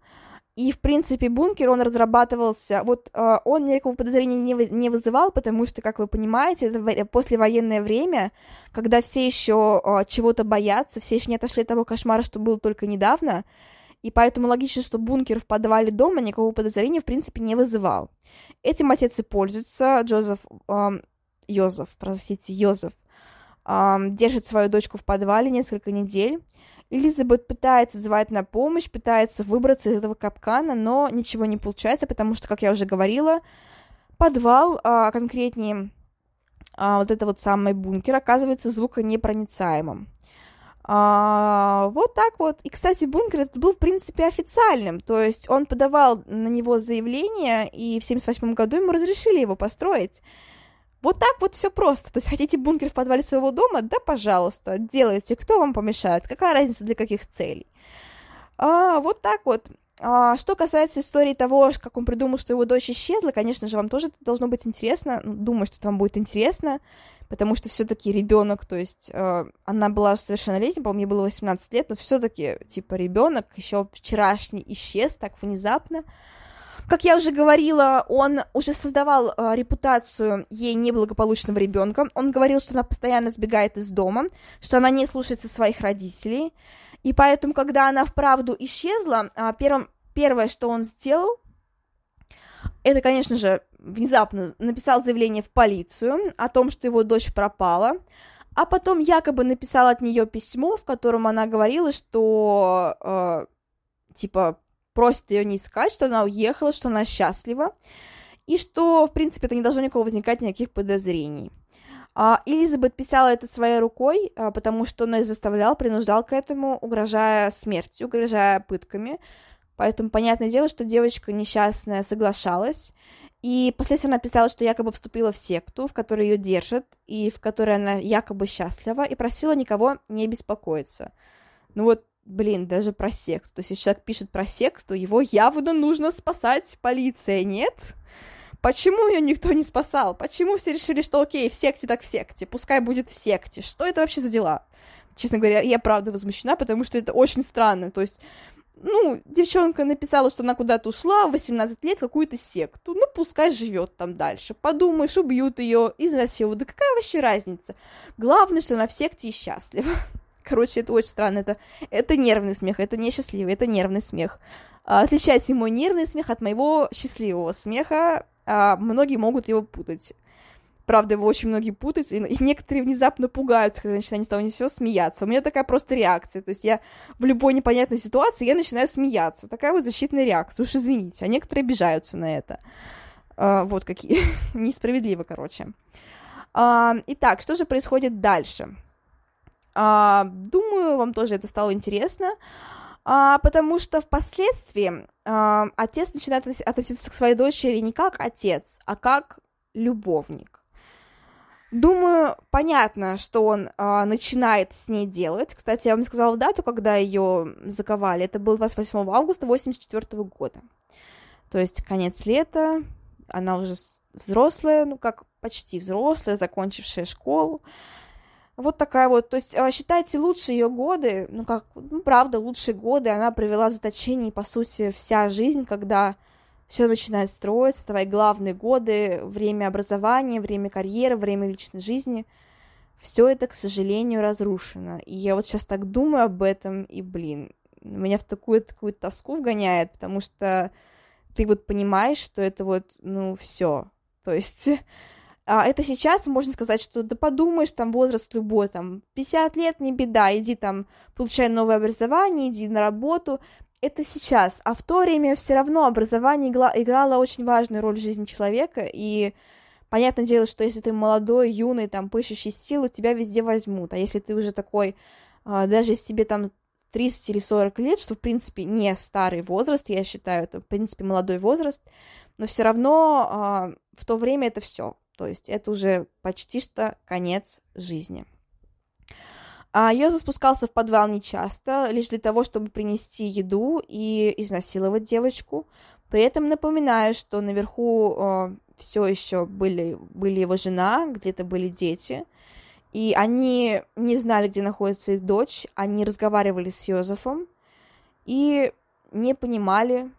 [SPEAKER 1] И, в принципе, бункер, он разрабатывался, вот э, он никакого подозрения не, вы, не вызывал, потому что, как вы понимаете, это послевоенное время, когда все еще э, чего-то боятся, все еще не отошли от того кошмара, что было только недавно, и поэтому логично, что бункер в подвале дома никакого подозрения, в принципе, не вызывал. Этим отец и пользуется, Джозеф, э, Йозеф, простите, Йозеф, держит свою дочку в подвале несколько недель. Элизабет пытается звать на помощь, пытается выбраться из этого капкана, но ничего не получается, потому что, как я уже говорила, подвал, а конкретнее а, вот это вот самый бункер, оказывается звуконепроницаемым. А, вот так вот. И, кстати, бункер этот был, в принципе, официальным. То есть он подавал на него заявление, и в 1978 году ему разрешили его построить. Вот так вот все просто. То есть хотите бункер в подвале своего дома? Да, пожалуйста, делайте. Кто вам помешает? Какая разница для каких целей? А, вот так вот. А, что касается истории того, как он придумал, что его дочь исчезла, конечно же, вам тоже должно быть интересно. Думаю, что это вам будет интересно, потому что все-таки ребенок, то есть э, она была совершеннолетней, по-моему, ей было 18 лет, но все-таки типа ребенок еще вчерашний исчез так внезапно. Как я уже говорила, он уже создавал э, репутацию ей неблагополучного ребенка. Он говорил, что она постоянно сбегает из дома, что она не слушается своих родителей. И поэтому, когда она вправду исчезла, э, первым, первое, что он сделал, это, конечно же, внезапно написал заявление в полицию о том, что его дочь пропала, а потом якобы написал от нее письмо, в котором она говорила, что э, типа просит ее не искать, что она уехала, что она счастлива, и что, в принципе, это не должно никого возникать никаких подозрений. А, Элизабет писала это своей рукой, а, потому что он ее заставлял, принуждал к этому, угрожая смертью, угрожая пытками. Поэтому понятное дело, что девочка несчастная соглашалась. И последствия она писала, что якобы вступила в секту, в которой ее держат, и в которой она якобы счастлива, и просила никого не беспокоиться. Ну вот блин, даже про секту. То есть, если человек пишет про секту, его явно нужно спасать полиция, нет? Почему ее никто не спасал? Почему все решили, что окей, в секте так в секте, пускай будет в секте? Что это вообще за дела? Честно говоря, я правда возмущена, потому что это очень странно. То есть, ну, девчонка написала, что она куда-то ушла в 18 лет какую-то секту. Ну, пускай живет там дальше. Подумаешь, убьют ее, изнасилуют. Да какая вообще разница? Главное, что она в секте и счастлива. Короче, это очень странно. Это, это нервный смех, это не счастливый, это нервный смех. А, отличайте мой нервный смех от моего счастливого смеха. А, многие могут его путать. Правда, его очень многие путают, и, и некоторые внезапно пугаются, когда начинают ни с того ни смеяться. У меня такая просто реакция. То есть я в любой непонятной ситуации я начинаю смеяться. Такая вот защитная реакция. Уж извините. А некоторые обижаются на это. А, вот какие. Несправедливо, короче. А, итак, что же происходит дальше? А, думаю, вам тоже это стало интересно, а, потому что впоследствии а, отец начинает относиться к своей дочери не как отец, а как любовник. Думаю, понятно, что он а, начинает с ней делать. Кстати, я вам сказала дату, когда ее заковали. Это был 28 августа 1984 года. То есть конец лета, она уже взрослая, ну как почти взрослая, закончившая школу. Вот такая вот, то есть а, считайте лучшие ее годы, ну как, ну правда, лучшие годы она провела в заточении, по сути, вся жизнь, когда все начинает строиться, твои главные годы, время образования, время карьеры, время личной жизни, все это, к сожалению, разрушено. И я вот сейчас так думаю об этом, и, блин, меня в такую такую тоску вгоняет, потому что ты вот понимаешь, что это вот, ну, все. То есть а, это сейчас можно сказать, что да подумаешь, там возраст любой, там 50 лет, не беда, иди там, получай новое образование, иди на работу. Это сейчас, а в то время все равно образование играло очень важную роль в жизни человека, и понятное дело, что если ты молодой, юный, там, пышущий силу, тебя везде возьмут, а если ты уже такой, а, даже если тебе там 30 или 40 лет, что, в принципе, не старый возраст, я считаю, это, в принципе, молодой возраст, но все равно а, в то время это все. То есть это уже почти что конец жизни. А Йоза спускался в подвал нечасто, лишь для того, чтобы принести еду и изнасиловать девочку. При этом напоминаю, что наверху э, все еще были, были его жена, где-то были дети, и они не знали, где находится их дочь, они разговаривали с Йозефом и не понимали,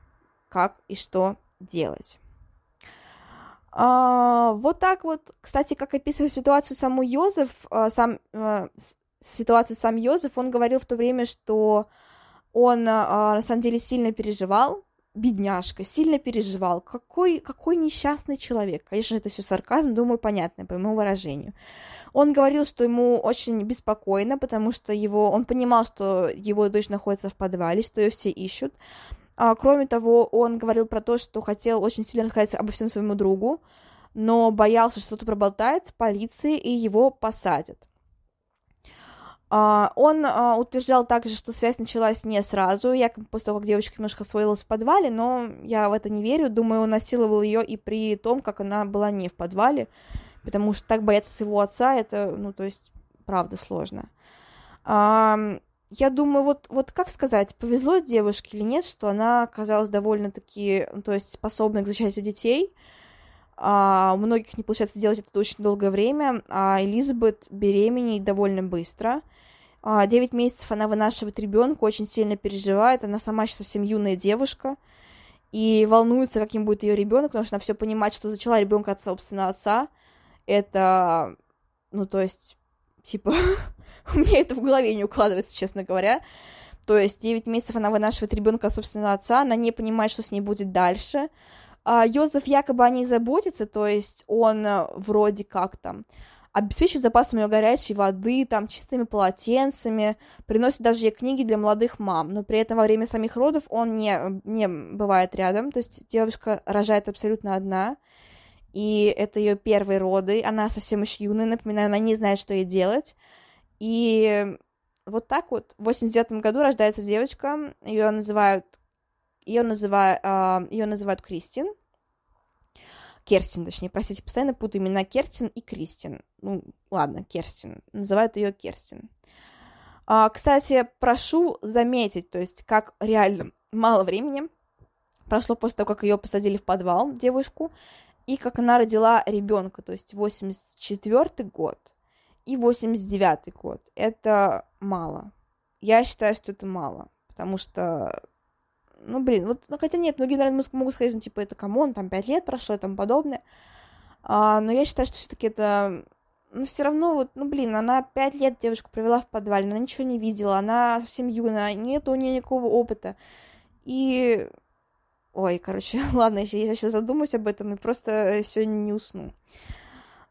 [SPEAKER 1] как и что делать. А, вот так вот, кстати, как описывает ситуацию саму Йозеф, а, сам, а, ситуацию сам Йозеф, он говорил в то время, что он а, на самом деле сильно переживал, бедняжка, сильно переживал. Какой, какой несчастный человек. Конечно, это все сарказм, думаю, понятно по моему выражению. Он говорил, что ему очень беспокойно, потому что его, он понимал, что его дочь находится в подвале, что ее все ищут. А, кроме того, он говорил про то, что хотел очень сильно рассказать обо всем своему другу, но боялся, что что-то проболтается полиции и его посадят. Uh, он uh, утверждал также, что связь началась не сразу, якобы после того, как девочка немножко освоилась в подвале, но я в это не верю. Думаю, он насиловал ее и при том, как она была не в подвале, потому что так бояться своего отца, это, ну, то есть, правда, сложно. Я думаю, вот, вот как сказать, повезло девушке или нет, что она оказалась довольно-таки, ну, то есть способной к защите детей. А, у многих не получается сделать это очень долгое время, а Элизабет беременеет довольно быстро. А, 9 месяцев она вынашивает ребенка, очень сильно переживает, она сама еще совсем юная девушка. и волнуется, каким будет ее ребенок, потому что она все понимает, что зачала ребенка от собственного отца. Это, ну, то есть, типа, у меня это в голове не укладывается, честно говоря. То есть 9 месяцев она вынашивает ребенка от собственного отца, она не понимает, что с ней будет дальше. А Йозеф якобы о ней заботится, то есть он э, вроде как там обеспечивает запасом ее горячей воды, там, чистыми полотенцами, приносит даже ей книги для молодых мам, но при этом во время самих родов он не, не бывает рядом, то есть девушка рожает абсолютно одна, и это ее первые роды, она совсем еще юная, напоминаю, она не знает, что ей делать, и вот так вот в 89 году рождается девочка, ее называют ее называют, а, ее называют Кристин, Керстин, точнее, простите, постоянно путаю имена Керстин и Кристин. Ну, ладно, Керстин. Называют ее Керстин. А, кстати, прошу заметить, то есть, как реально мало времени прошло после того, как ее посадили в подвал, девушку, и как она родила ребенка, то есть 84 год и 89 год. Это мало. Я считаю, что это мало, потому что ну, блин, вот, ну, хотя нет, многие, наверное, могут сказать, ну, типа, это come on, там, пять лет прошло и тому подобное, а, но я считаю, что все-таки это, ну, все равно, вот, ну, блин, она пять лет девушку провела в подвале, она ничего не видела, она совсем юная, нет у нее никакого опыта, и, ой, короче, ладно, я сейчас задумаюсь об этом и просто сегодня не усну.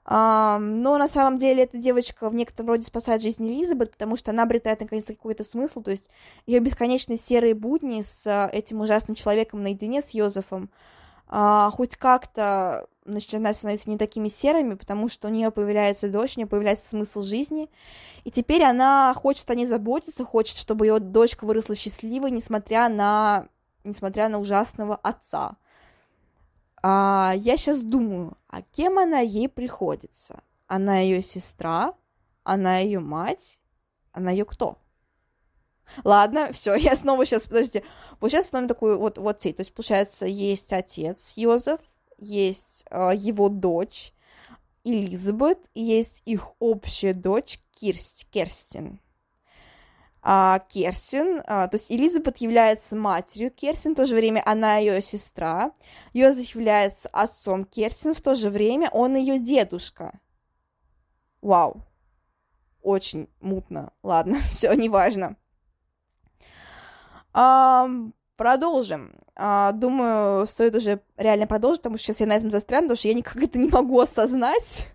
[SPEAKER 1] Но на самом деле эта девочка в некотором роде спасает жизнь Элизабет, потому что она обретает наконец какой-то смысл, то есть ее бесконечные серые будни с uh, этим ужасным человеком наедине, с Йозефом, uh, хоть как-то начинают становиться не такими серыми, потому что у нее появляется дочь, у нее появляется смысл жизни, и теперь она хочет о ней заботиться, хочет, чтобы ее дочка выросла счастливой, несмотря на, несмотря на ужасного отца. А, я сейчас думаю, а кем она ей приходится? Она ее сестра, она ее мать, она ее кто? Ладно, все, я снова сейчас, подождите, сейчас становим такую вот, вот цель, то есть, получается, есть отец Йозеф, есть э, его дочь Элизабет, и есть их общая дочь Кирст, Керстин Керсин, а, то есть Элизабет является матерью Керсин, в то же время она ее сестра, Йозеф является отцом Керсин, в то же время он ее дедушка. Вау, очень мутно, ладно, все, неважно. А, продолжим. А, думаю, стоит уже реально продолжить, потому что сейчас я на этом застряну, потому что я никак это не могу осознать.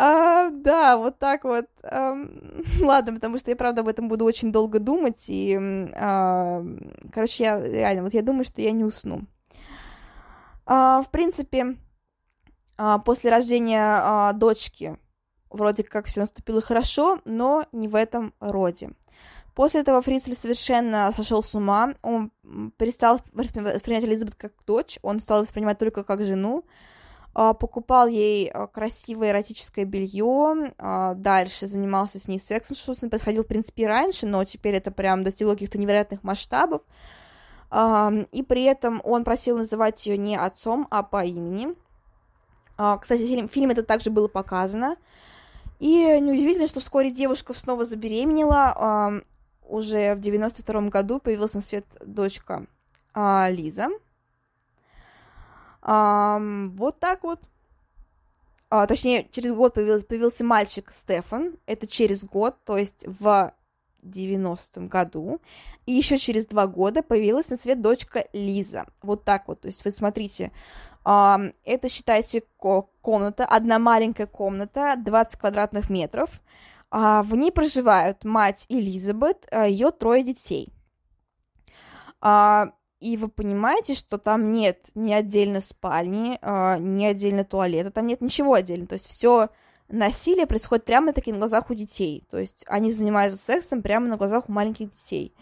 [SPEAKER 1] А, да, вот так вот. А, ладно, потому что я, правда, об этом буду очень долго думать, и, а, короче, я реально, вот я думаю, что я не усну. А, в принципе, а, после рождения а, дочки вроде как все наступило хорошо, но не в этом роде. После этого Фрицель совершенно сошел с ума, он перестал воспринимать Элизабет как дочь, он стал воспринимать только как жену, покупал ей а, красивое эротическое белье, а, дальше занимался с ней сексом, что происходило, в принципе, и раньше, но теперь это прям достигло каких-то невероятных масштабов. И при этом он просил называть ее не отцом, а по имени. Кстати, фильм, фильм это также было показано. И неудивительно, что вскоре девушка снова забеременела. Уже в 92 году появилась на свет дочка Лиза. А, вот так вот. А, точнее, через год появился, появился мальчик Стефан. Это через год, то есть в 90-м году. И еще через два года появилась на свет дочка Лиза. Вот так вот. То есть вы смотрите, а, это считайте комната, одна маленькая комната, 20 квадратных метров. А, в ней проживают мать Элизабет, а, ее трое детей. А, и вы понимаете, что там нет ни отдельно спальни, э, ни отдельно туалета, там нет ничего отдельно. То есть все насилие происходит прямо таки на глазах у детей. То есть они занимаются сексом прямо на глазах у маленьких детей.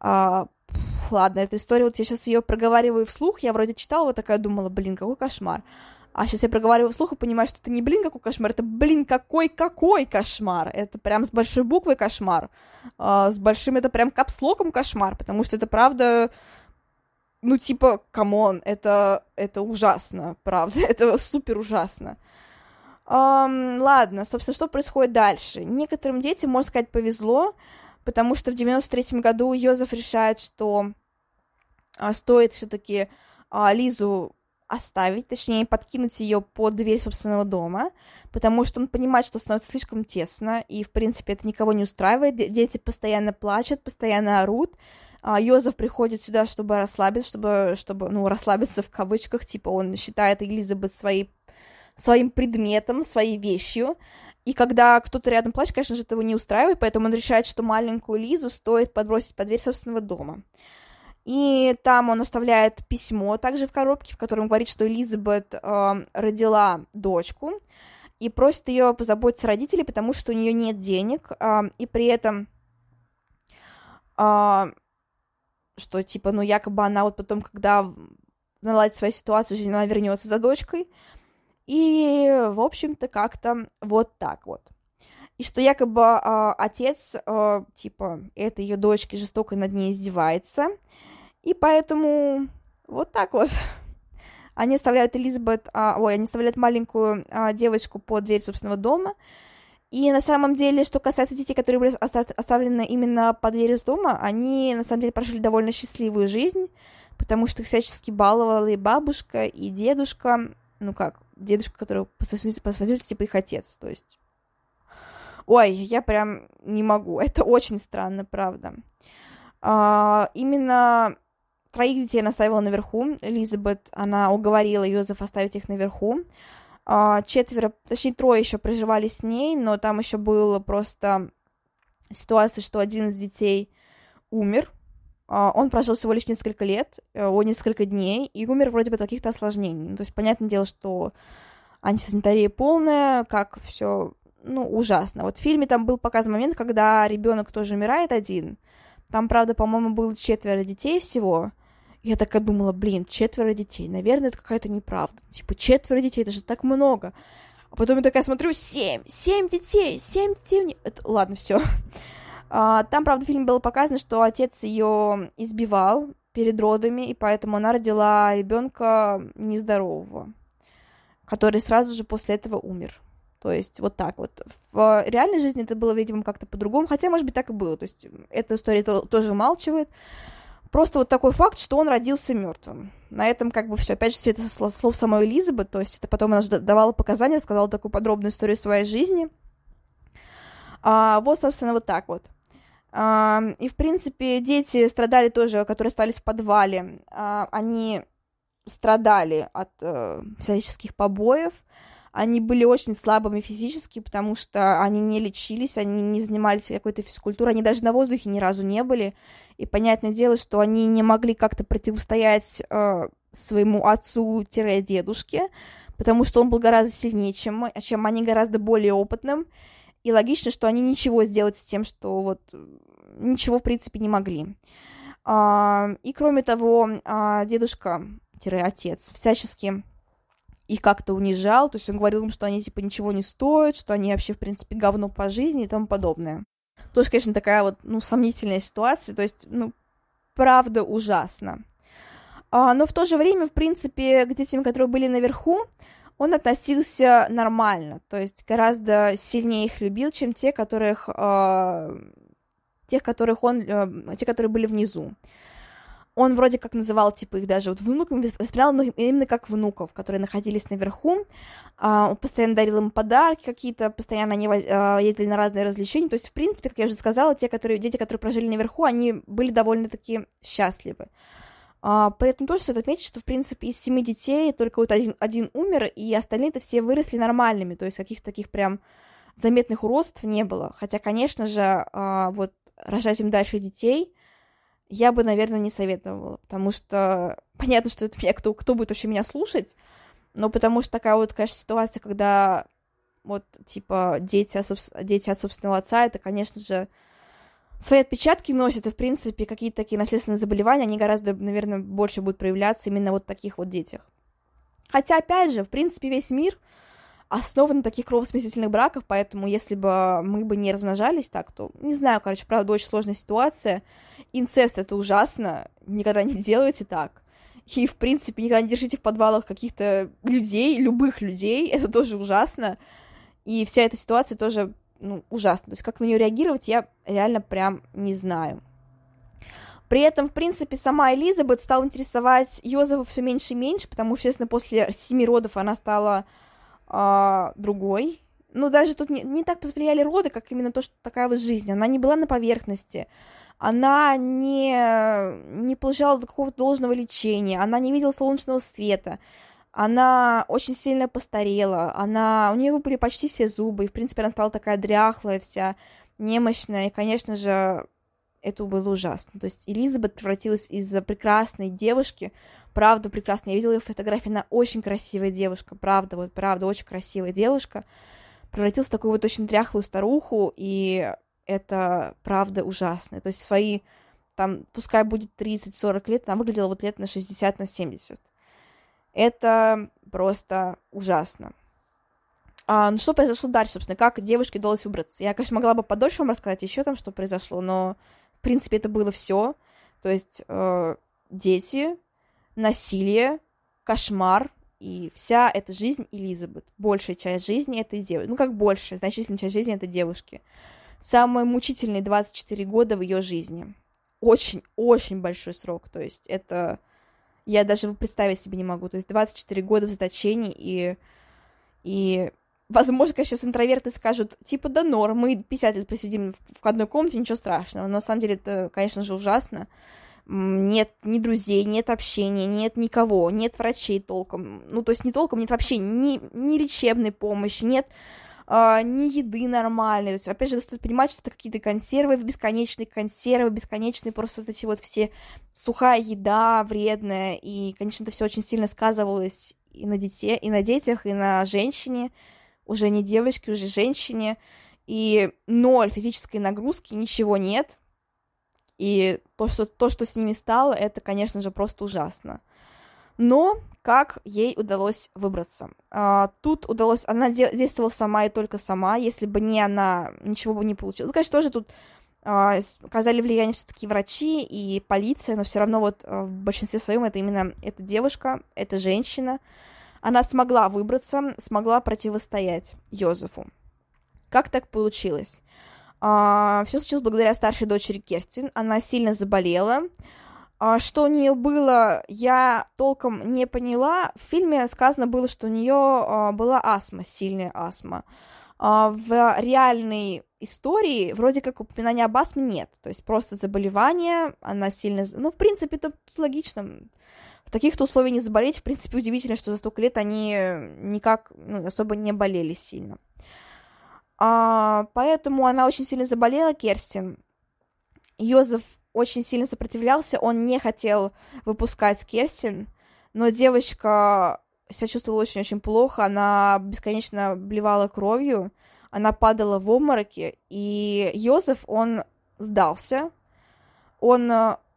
[SPEAKER 1] А, ладно, эта история, вот я сейчас ее проговариваю вслух, я вроде читала, вот такая думала, блин, какой кошмар. А сейчас я проговариваю вслух и понимаю, что это не блин какой кошмар, это блин какой-какой кошмар. Это прям с большой буквой кошмар. А, с большим это прям капслоком кошмар, потому что это правда ну, типа, come on, это, это ужасно, правда, это супер ужасно. Эм, ладно, собственно, что происходит дальше? Некоторым детям, можно сказать, повезло, потому что в 93-м году Йозеф решает, что а, стоит все-таки а, Лизу оставить, точнее, подкинуть ее под дверь собственного дома, потому что он понимает, что становится слишком тесно, и, в принципе, это никого не устраивает. Дети постоянно плачут, постоянно орут. А Йозеф приходит сюда, чтобы расслабиться, чтобы, чтобы, ну, расслабиться в кавычках, типа он считает Элизабет своей, своим предметом, своей вещью, и когда кто-то рядом плачет, конечно же, это его не устраивает, поэтому он решает, что маленькую Лизу стоит подбросить под дверь собственного дома. И там он оставляет письмо также в коробке, в котором говорит, что Элизабет э, родила дочку и просит ее позаботиться о родителей, потому что у нее нет денег, э, и при этом, э, что типа, ну якобы она вот потом, когда наладит свою ситуацию, жизнь она вернется за дочкой, и, в общем-то, как-то вот так вот. И что якобы э, отец, э, типа, этой ее дочки жестоко над ней издевается, и поэтому вот так вот. Они оставляют Элизабет, а, ой, они оставляют маленькую а, девочку под дверь собственного дома. И на самом деле, что касается детей, которые были оставлены именно под дверью дома, они на самом деле прожили довольно счастливую жизнь, потому что их всячески баловала и бабушка, и дедушка, ну как, дедушка, который по совместительству типа их отец, то есть... Ой, я прям не могу, это очень странно, правда. А, именно Троих детей она оставила наверху. Элизабет, она уговорила Йозеф оставить их наверху. А, четверо, точнее, трое еще проживали с ней, но там еще была просто ситуация, что один из детей умер. А, он прожил всего лишь несколько лет, э, о, несколько дней, и умер вроде бы от каких-то осложнений. Ну, то есть, понятное дело, что антисанитария полная, как все, ну, ужасно. Вот в фильме там был показан момент, когда ребенок тоже умирает один. Там, правда, по-моему, было четверо детей всего, я такая думала, блин, четверо детей, наверное, это какая-то неправда. Типа, четверо детей, это же так много. А потом я такая смотрю, семь, семь детей, семь детей. Это... Ладно, все. А, там, правда, в фильме было показано, что отец ее избивал перед родами, и поэтому она родила ребенка нездорового, который сразу же после этого умер. То есть вот так вот. В реальной жизни это было, видимо, как-то по-другому, хотя, может быть, так и было. То есть эта история тоже умалчивает. Просто вот такой факт, что он родился мертвым. На этом как бы все. Опять же, все это со слов самой Элизабет, то есть это потом она давала показания, сказала такую подробную историю своей жизни. А, вот, собственно, вот так вот. А, и, в принципе, дети страдали тоже, которые остались в подвале. А, они страдали от э, всяческих побоев, они были очень слабыми физически, потому что они не лечились, они не занимались какой-то физкультурой, они даже на воздухе ни разу не были. И понятное дело, что они не могли как-то противостоять э, своему отцу-дедушке, потому что он был гораздо сильнее, чем, чем они, гораздо более опытным. И логично, что они ничего сделать с тем, что вот ничего, в принципе, не могли. А, и кроме того, а, дедушка-отец всячески их как-то унижал, то есть он говорил им, что они, типа, ничего не стоят, что они вообще, в принципе, говно по жизни и тому подобное. Тоже, конечно, такая вот, ну, сомнительная ситуация, то есть, ну, правда ужасно. А, но в то же время, в принципе, к детям, которые были наверху, он относился нормально, то есть гораздо сильнее их любил, чем те, которых, э, тех, которых он, э, те, которые были внизу он вроде как называл, типа, их даже вот внуками, воспринял ну, именно как внуков, которые находились наверху. А, он постоянно дарил им подарки какие-то, постоянно они а, ездили на разные развлечения. То есть, в принципе, как я уже сказала, те, которые, дети, которые прожили наверху, они были довольно-таки счастливы. А, при этом тоже стоит отметить, что, в принципе, из семи детей только вот один, один умер, и остальные-то все выросли нормальными, то есть каких-то таких прям заметных уродств не было. Хотя, конечно же, вот рожать им дальше детей — я бы, наверное, не советовала, потому что понятно, что это меня, кто, кто будет вообще меня слушать, но потому что такая вот, конечно, ситуация, когда вот, типа, дети, дети от собственного отца, это, конечно же, свои отпечатки носят, и, в принципе, какие-то такие наследственные заболевания, они гораздо, наверное, больше будут проявляться именно вот в таких вот детях. Хотя, опять же, в принципе, весь мир — основан на таких кровосмесительных браках, поэтому если бы мы бы не размножались так, то, не знаю, короче, правда, очень сложная ситуация. Инцест — это ужасно, никогда не делайте так. И, в принципе, никогда не держите в подвалах каких-то людей, любых людей, это тоже ужасно. И вся эта ситуация тоже, ну, ужасна. То есть как на нее реагировать, я реально прям не знаю. При этом, в принципе, сама Элизабет стала интересовать Йозефа все меньше и меньше, потому что, естественно, после семи родов она стала э, другой. Но даже тут не, не так повлияли роды, как именно то, что такая вот жизнь. Она не была на поверхности, она не, не получала какого-то должного лечения, она не видела солнечного света, она очень сильно постарела, она, у нее были почти все зубы, и, в принципе, она стала такая дряхлая вся, немощная, и, конечно же, это было ужасно. То есть Элизабет превратилась из прекрасной девушки, правда прекрасная. Я видела ее фотографии, она очень красивая девушка, правда, вот правда, очень красивая девушка. Превратилась в такую вот очень дряхлую старуху, и это правда ужасно. То есть свои, там, пускай будет 30-40 лет, она выглядела вот лет на 60, на 70. Это просто ужасно. А, ну, что произошло дальше, собственно, как девушке удалось выбраться? Я, конечно, могла бы подольше вам рассказать еще там, что произошло, но, в принципе, это было все. То есть э, дети, насилие, кошмар и вся эта жизнь Элизабет. Большая часть жизни этой девушки. Ну, как большая, значительная часть жизни этой девушки. Самые мучительные 24 года в ее жизни. Очень-очень большой срок. То есть это... Я даже представить себе не могу. То есть 24 года в заточении и... И Возможно, сейчас интроверты скажут, типа, да норм, мы 50 лет посидим в одной комнате, ничего страшного. Но на самом деле это, конечно же, ужасно. Нет ни друзей, нет общения, нет никого, нет врачей толком. Ну, то есть не толком, нет вообще ни, ни лечебной помощи, нет Uh, ни еды нормальной. То есть, опять же, стоит понимать, что это какие-то консервы, бесконечные консервы, бесконечные просто вот эти вот все сухая еда вредная. И, конечно, это все очень сильно сказывалось и на, детей, и на детях, и на женщине уже не девочке, уже женщине, и ноль физической нагрузки, ничего нет. И то, что, то, что с ними стало, это, конечно же, просто ужасно. Но как ей удалось выбраться? А, тут удалось, она де- действовала сама и только сама, если бы не она, ничего бы не получилось. Ну, конечно, тоже тут а, оказали влияние все-таки врачи и полиция, но все равно вот а, в большинстве своем это именно эта девушка, эта женщина, она смогла выбраться, смогла противостоять Йозефу. Как так получилось? А, все случилось благодаря старшей дочери Керстин. Она сильно заболела. А, что у нее было, я толком не поняла. В фильме сказано было, что у нее а, была астма, сильная астма. В реальной истории вроде как упоминания об астме нет. То есть просто заболевание, она сильно... Ну, в принципе, это логично в таких-то условиях не заболеть, в принципе, удивительно, что за столько лет они никак ну, особо не болели сильно. А, поэтому она очень сильно заболела, Керстин. Йозеф очень сильно сопротивлялся, он не хотел выпускать Керстин, но девочка себя чувствовала очень-очень плохо, она бесконечно блевала кровью, она падала в обмороки, и Йозеф, он сдался, он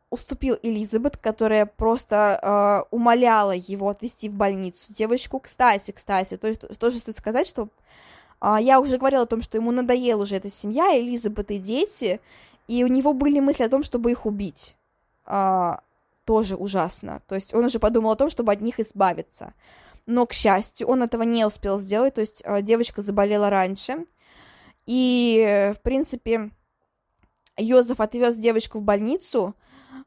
[SPEAKER 1] уступил Элизабет, которая просто э, умоляла его отвезти в больницу. Девочку, кстати, кстати, то есть тоже стоит сказать, что э, я уже говорила о том, что ему надоела уже эта семья, Элизабет и дети, и у него были мысли о том, чтобы их убить. Э, тоже ужасно. То есть он уже подумал о том, чтобы от них избавиться. Но, к счастью, он этого не успел сделать, то есть э, девочка заболела раньше. И, в принципе, Йозеф отвез девочку в больницу,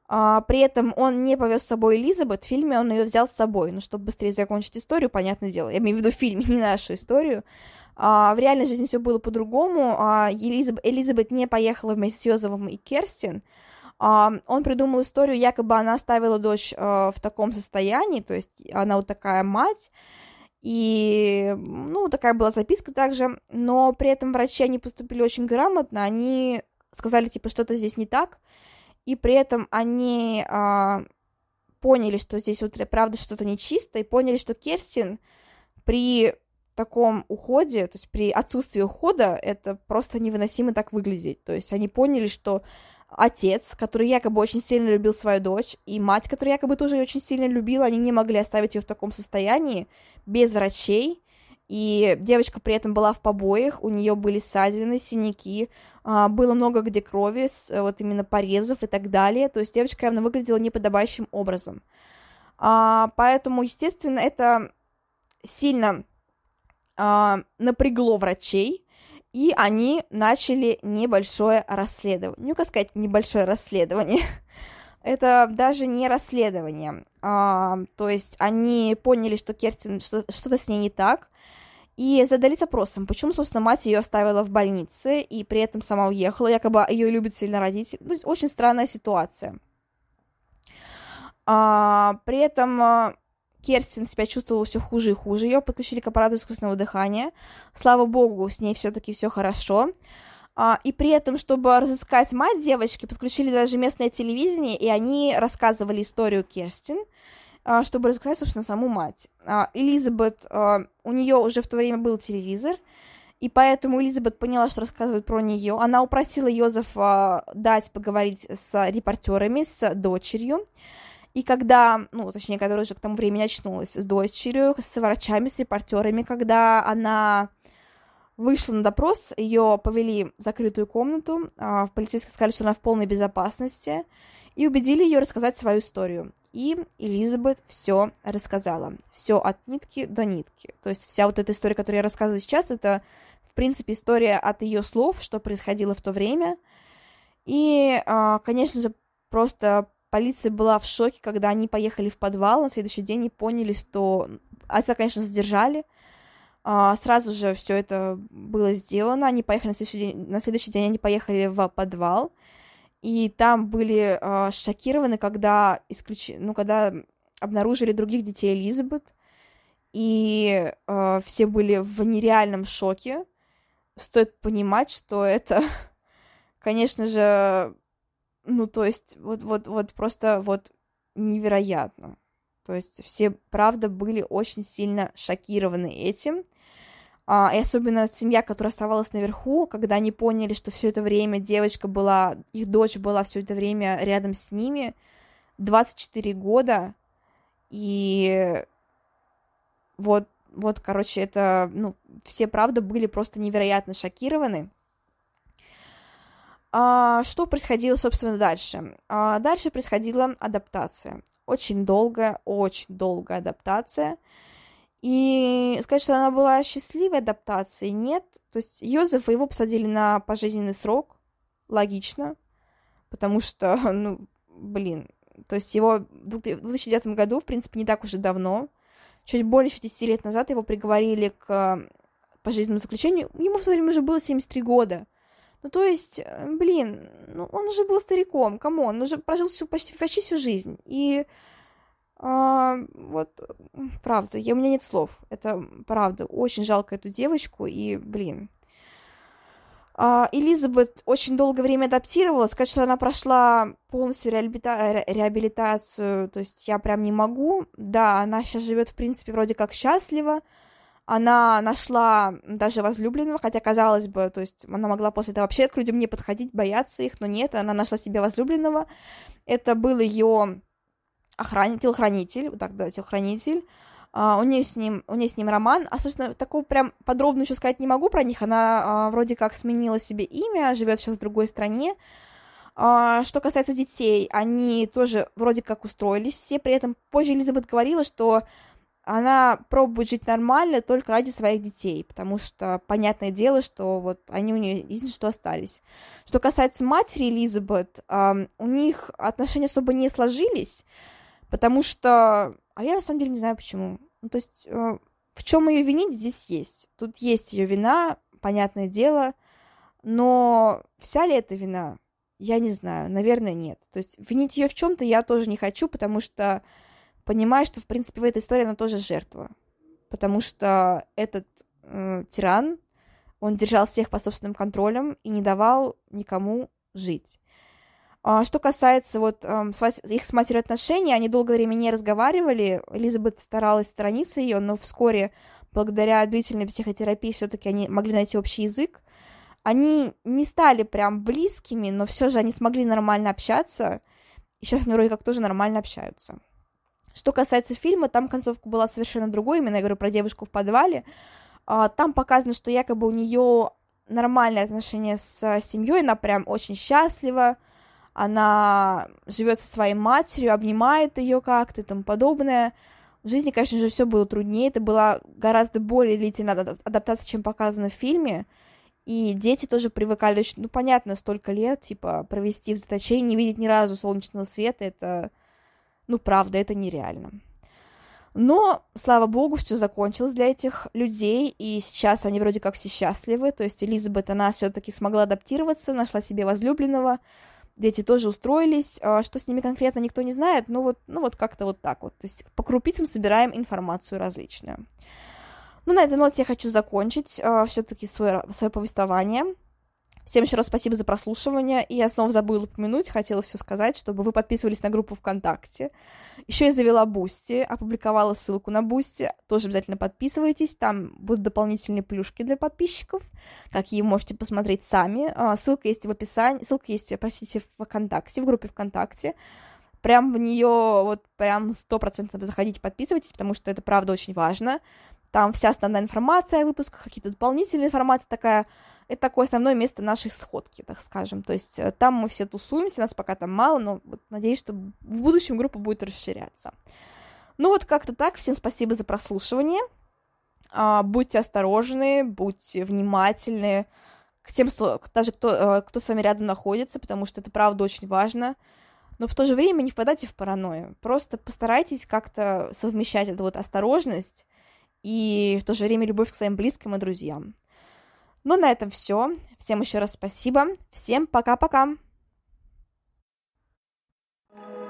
[SPEAKER 1] а, при этом он не повез с собой Элизабет, в фильме он ее взял с собой, ну, чтобы быстрее закончить историю, понятное дело. Я имею в виду в фильме, не нашу историю. А, в реальной жизни все было по-другому. А, Элизабет, Элизабет не поехала вместе с Йозефом и Керстин. А, он придумал историю, якобы она оставила дочь в таком состоянии, то есть она вот такая мать, и, ну, такая была записка также, но при этом врачи, они поступили очень грамотно, они сказали, типа, что-то здесь не так, и при этом они а, поняли, что здесь вот правда что-то нечисто, и поняли, что Керстин при таком уходе, то есть при отсутствии ухода, это просто невыносимо так выглядеть. То есть они поняли, что отец, который якобы очень сильно любил свою дочь, и мать, которая якобы тоже ее очень сильно любила, они не могли оставить ее в таком состоянии, без врачей, и девочка при этом была в побоях, у нее были ссадины, синяки, а, было много где крови, вот именно порезов и так далее, то есть девочка явно выглядела неподобающим образом. А, поэтому, естественно, это сильно а, напрягло врачей, и они начали небольшое расследование. Ну, как сказать, небольшое расследование. это даже не расследование. А, то есть они поняли, что Керстин что- что-то с ней не так, и задались вопросом, почему, собственно, мать ее оставила в больнице и при этом сама уехала, якобы ее любит сильно родитель. То есть очень странная ситуация. А, при этом а, Керстин себя чувствовала все хуже и хуже. Ее подключили к аппарату искусственного дыхания. Слава богу, с ней все-таки все хорошо. А, и при этом, чтобы разыскать мать девочки, подключили даже местное телевидение, и они рассказывали историю Керстин, а, чтобы разыскать, собственно, саму мать. А, Элизабет, у нее уже в то время был телевизор, и поэтому Элизабет поняла, что рассказывают про нее. Она упросила Йозефа дать поговорить с репортерами, с дочерью. И когда, ну, точнее, которая уже к тому времени очнулась с дочерью, с врачами, с репортерами, когда она вышла на допрос, ее повели в закрытую комнату, а, в полицейской сказали, что она в полной безопасности, и убедили ее рассказать свою историю. И Элизабет все рассказала. Все от нитки до нитки. То есть вся вот эта история, которую я рассказываю сейчас, это, в принципе, история от ее слов, что происходило в то время. И, а, конечно же, просто полиция была в шоке, когда они поехали в подвал на следующий день и поняли, что... Отца, конечно, задержали, а, сразу же все это было сделано. Они поехали на следующий день, на следующий день они поехали в подвал, и там были а, шокированы, когда исключ... ну, когда обнаружили других детей Элизабет, и а, все были в нереальном шоке. Стоит понимать, что это, конечно же, ну, то есть, вот, вот, вот просто вот невероятно. То есть все, правда, были очень сильно шокированы этим. А, и особенно семья, которая оставалась наверху, когда они поняли, что все это время девочка была, их дочь была все это время рядом с ними, 24 года, и вот, вот, короче, это, ну, все, правда, были просто невероятно шокированы. А, что происходило, собственно, дальше? А, дальше происходила адаптация очень долгая, очень долгая адаптация. И сказать, что она была счастливой адаптацией, нет. То есть Йозефа его посадили на пожизненный срок, логично, потому что, ну, блин, то есть его в 2009 году, в принципе, не так уж и давно, чуть более 10 лет назад его приговорили к пожизненному заключению, ему в то время уже было 73 года. Ну, то есть, э, блин, ну, он уже был стариком, come on, он уже прожил всю, почти, почти всю жизнь. И а, вот, правда, я, у меня нет слов. Это правда, очень жалко эту девочку, и, блин. А, Элизабет очень долгое время адаптировалась, сказать, что она прошла полностью реабилита... реабилитацию, то есть я прям не могу. Да, она сейчас живет, в принципе, вроде как счастлива, она нашла даже возлюбленного, хотя, казалось бы, то есть она могла после этого вообще к людям не подходить, бояться их, но нет, она нашла себе возлюбленного. Это был ее охранитель, телохранитель, так, да, телохранитель. Uh, у нее с ним, у нее с ним роман, а, собственно, такого прям подробно еще сказать не могу про них. Она uh, вроде как сменила себе имя, живет сейчас в другой стране. Uh, что касается детей, они тоже вроде как устроились все, при этом позже Элизабет говорила, что она пробует жить нормально только ради своих детей, потому что понятное дело, что вот они у нее единственное, что остались. Что касается матери Элизабет, э, у них отношения особо не сложились, потому что... А я на самом деле не знаю почему. Ну, то есть э, в чем ее винить здесь есть. Тут есть ее вина, понятное дело, но вся ли это вина? Я не знаю, наверное, нет. То есть винить ее в чем-то я тоже не хочу, потому что понимая, что, в принципе, в этой истории она тоже жертва. Потому что этот э, тиран, он держал всех под собственным контролем и не давал никому жить. А, что касается вот э, их с матерью отношений, они долгое время не разговаривали. Элизабет старалась сторониться ее, но вскоре, благодаря длительной психотерапии, все-таки они могли найти общий язык. Они не стали прям близкими, но все же они смогли нормально общаться. И сейчас они вроде как тоже нормально общаются. Что касается фильма, там концовка была совершенно другой, именно я говорю про девушку в подвале. А, там показано, что якобы у нее нормальные отношения с семьей, она прям очень счастлива, она живет со своей матерью, обнимает ее как-то и тому подобное. В жизни, конечно же, все было труднее, это была гораздо более длительная адаптация, чем показано в фильме. И дети тоже привыкали, ну, понятно, столько лет, типа, провести в заточении, не видеть ни разу солнечного света, это, ну, правда, это нереально. Но, слава богу, все закончилось для этих людей, и сейчас они вроде как все счастливы. То есть Элизабет, она все-таки смогла адаптироваться, нашла себе возлюбленного, дети тоже устроились. А что с ними конкретно, никто не знает, но вот, ну вот как-то вот так вот. То есть по крупицам собираем информацию различную. Ну, на этой ноте я хочу закончить э, все-таки свое, свое повествование. Всем еще раз спасибо за прослушивание. И я снова забыла упомянуть, хотела все сказать, чтобы вы подписывались на группу ВКонтакте. Еще я завела Бусти, опубликовала ссылку на Бусти. Тоже обязательно подписывайтесь. Там будут дополнительные плюшки для подписчиков, какие можете посмотреть сами. А, ссылка есть в описании. Ссылка есть, простите, в ВКонтакте, в группе ВКонтакте. Прям в нее вот прям сто процентов заходите, подписывайтесь, потому что это правда очень важно. Там вся основная информация о выпусках, какие-то дополнительные информации такая. Это такое основное место нашей сходки, так скажем. То есть э, там мы все тусуемся, нас пока там мало, но вот надеюсь, что в будущем группа будет расширяться. Ну вот как-то так. Всем спасибо за прослушивание. А, будьте осторожны, будьте внимательны к тем, даже кто, э, кто с вами рядом находится, потому что это правда очень важно. Но в то же время не впадайте в паранойю. Просто постарайтесь как-то совмещать эту вот осторожность и в то же время любовь к своим близким и друзьям. Ну, на этом все. Всем еще раз спасибо. Всем пока-пока. thank you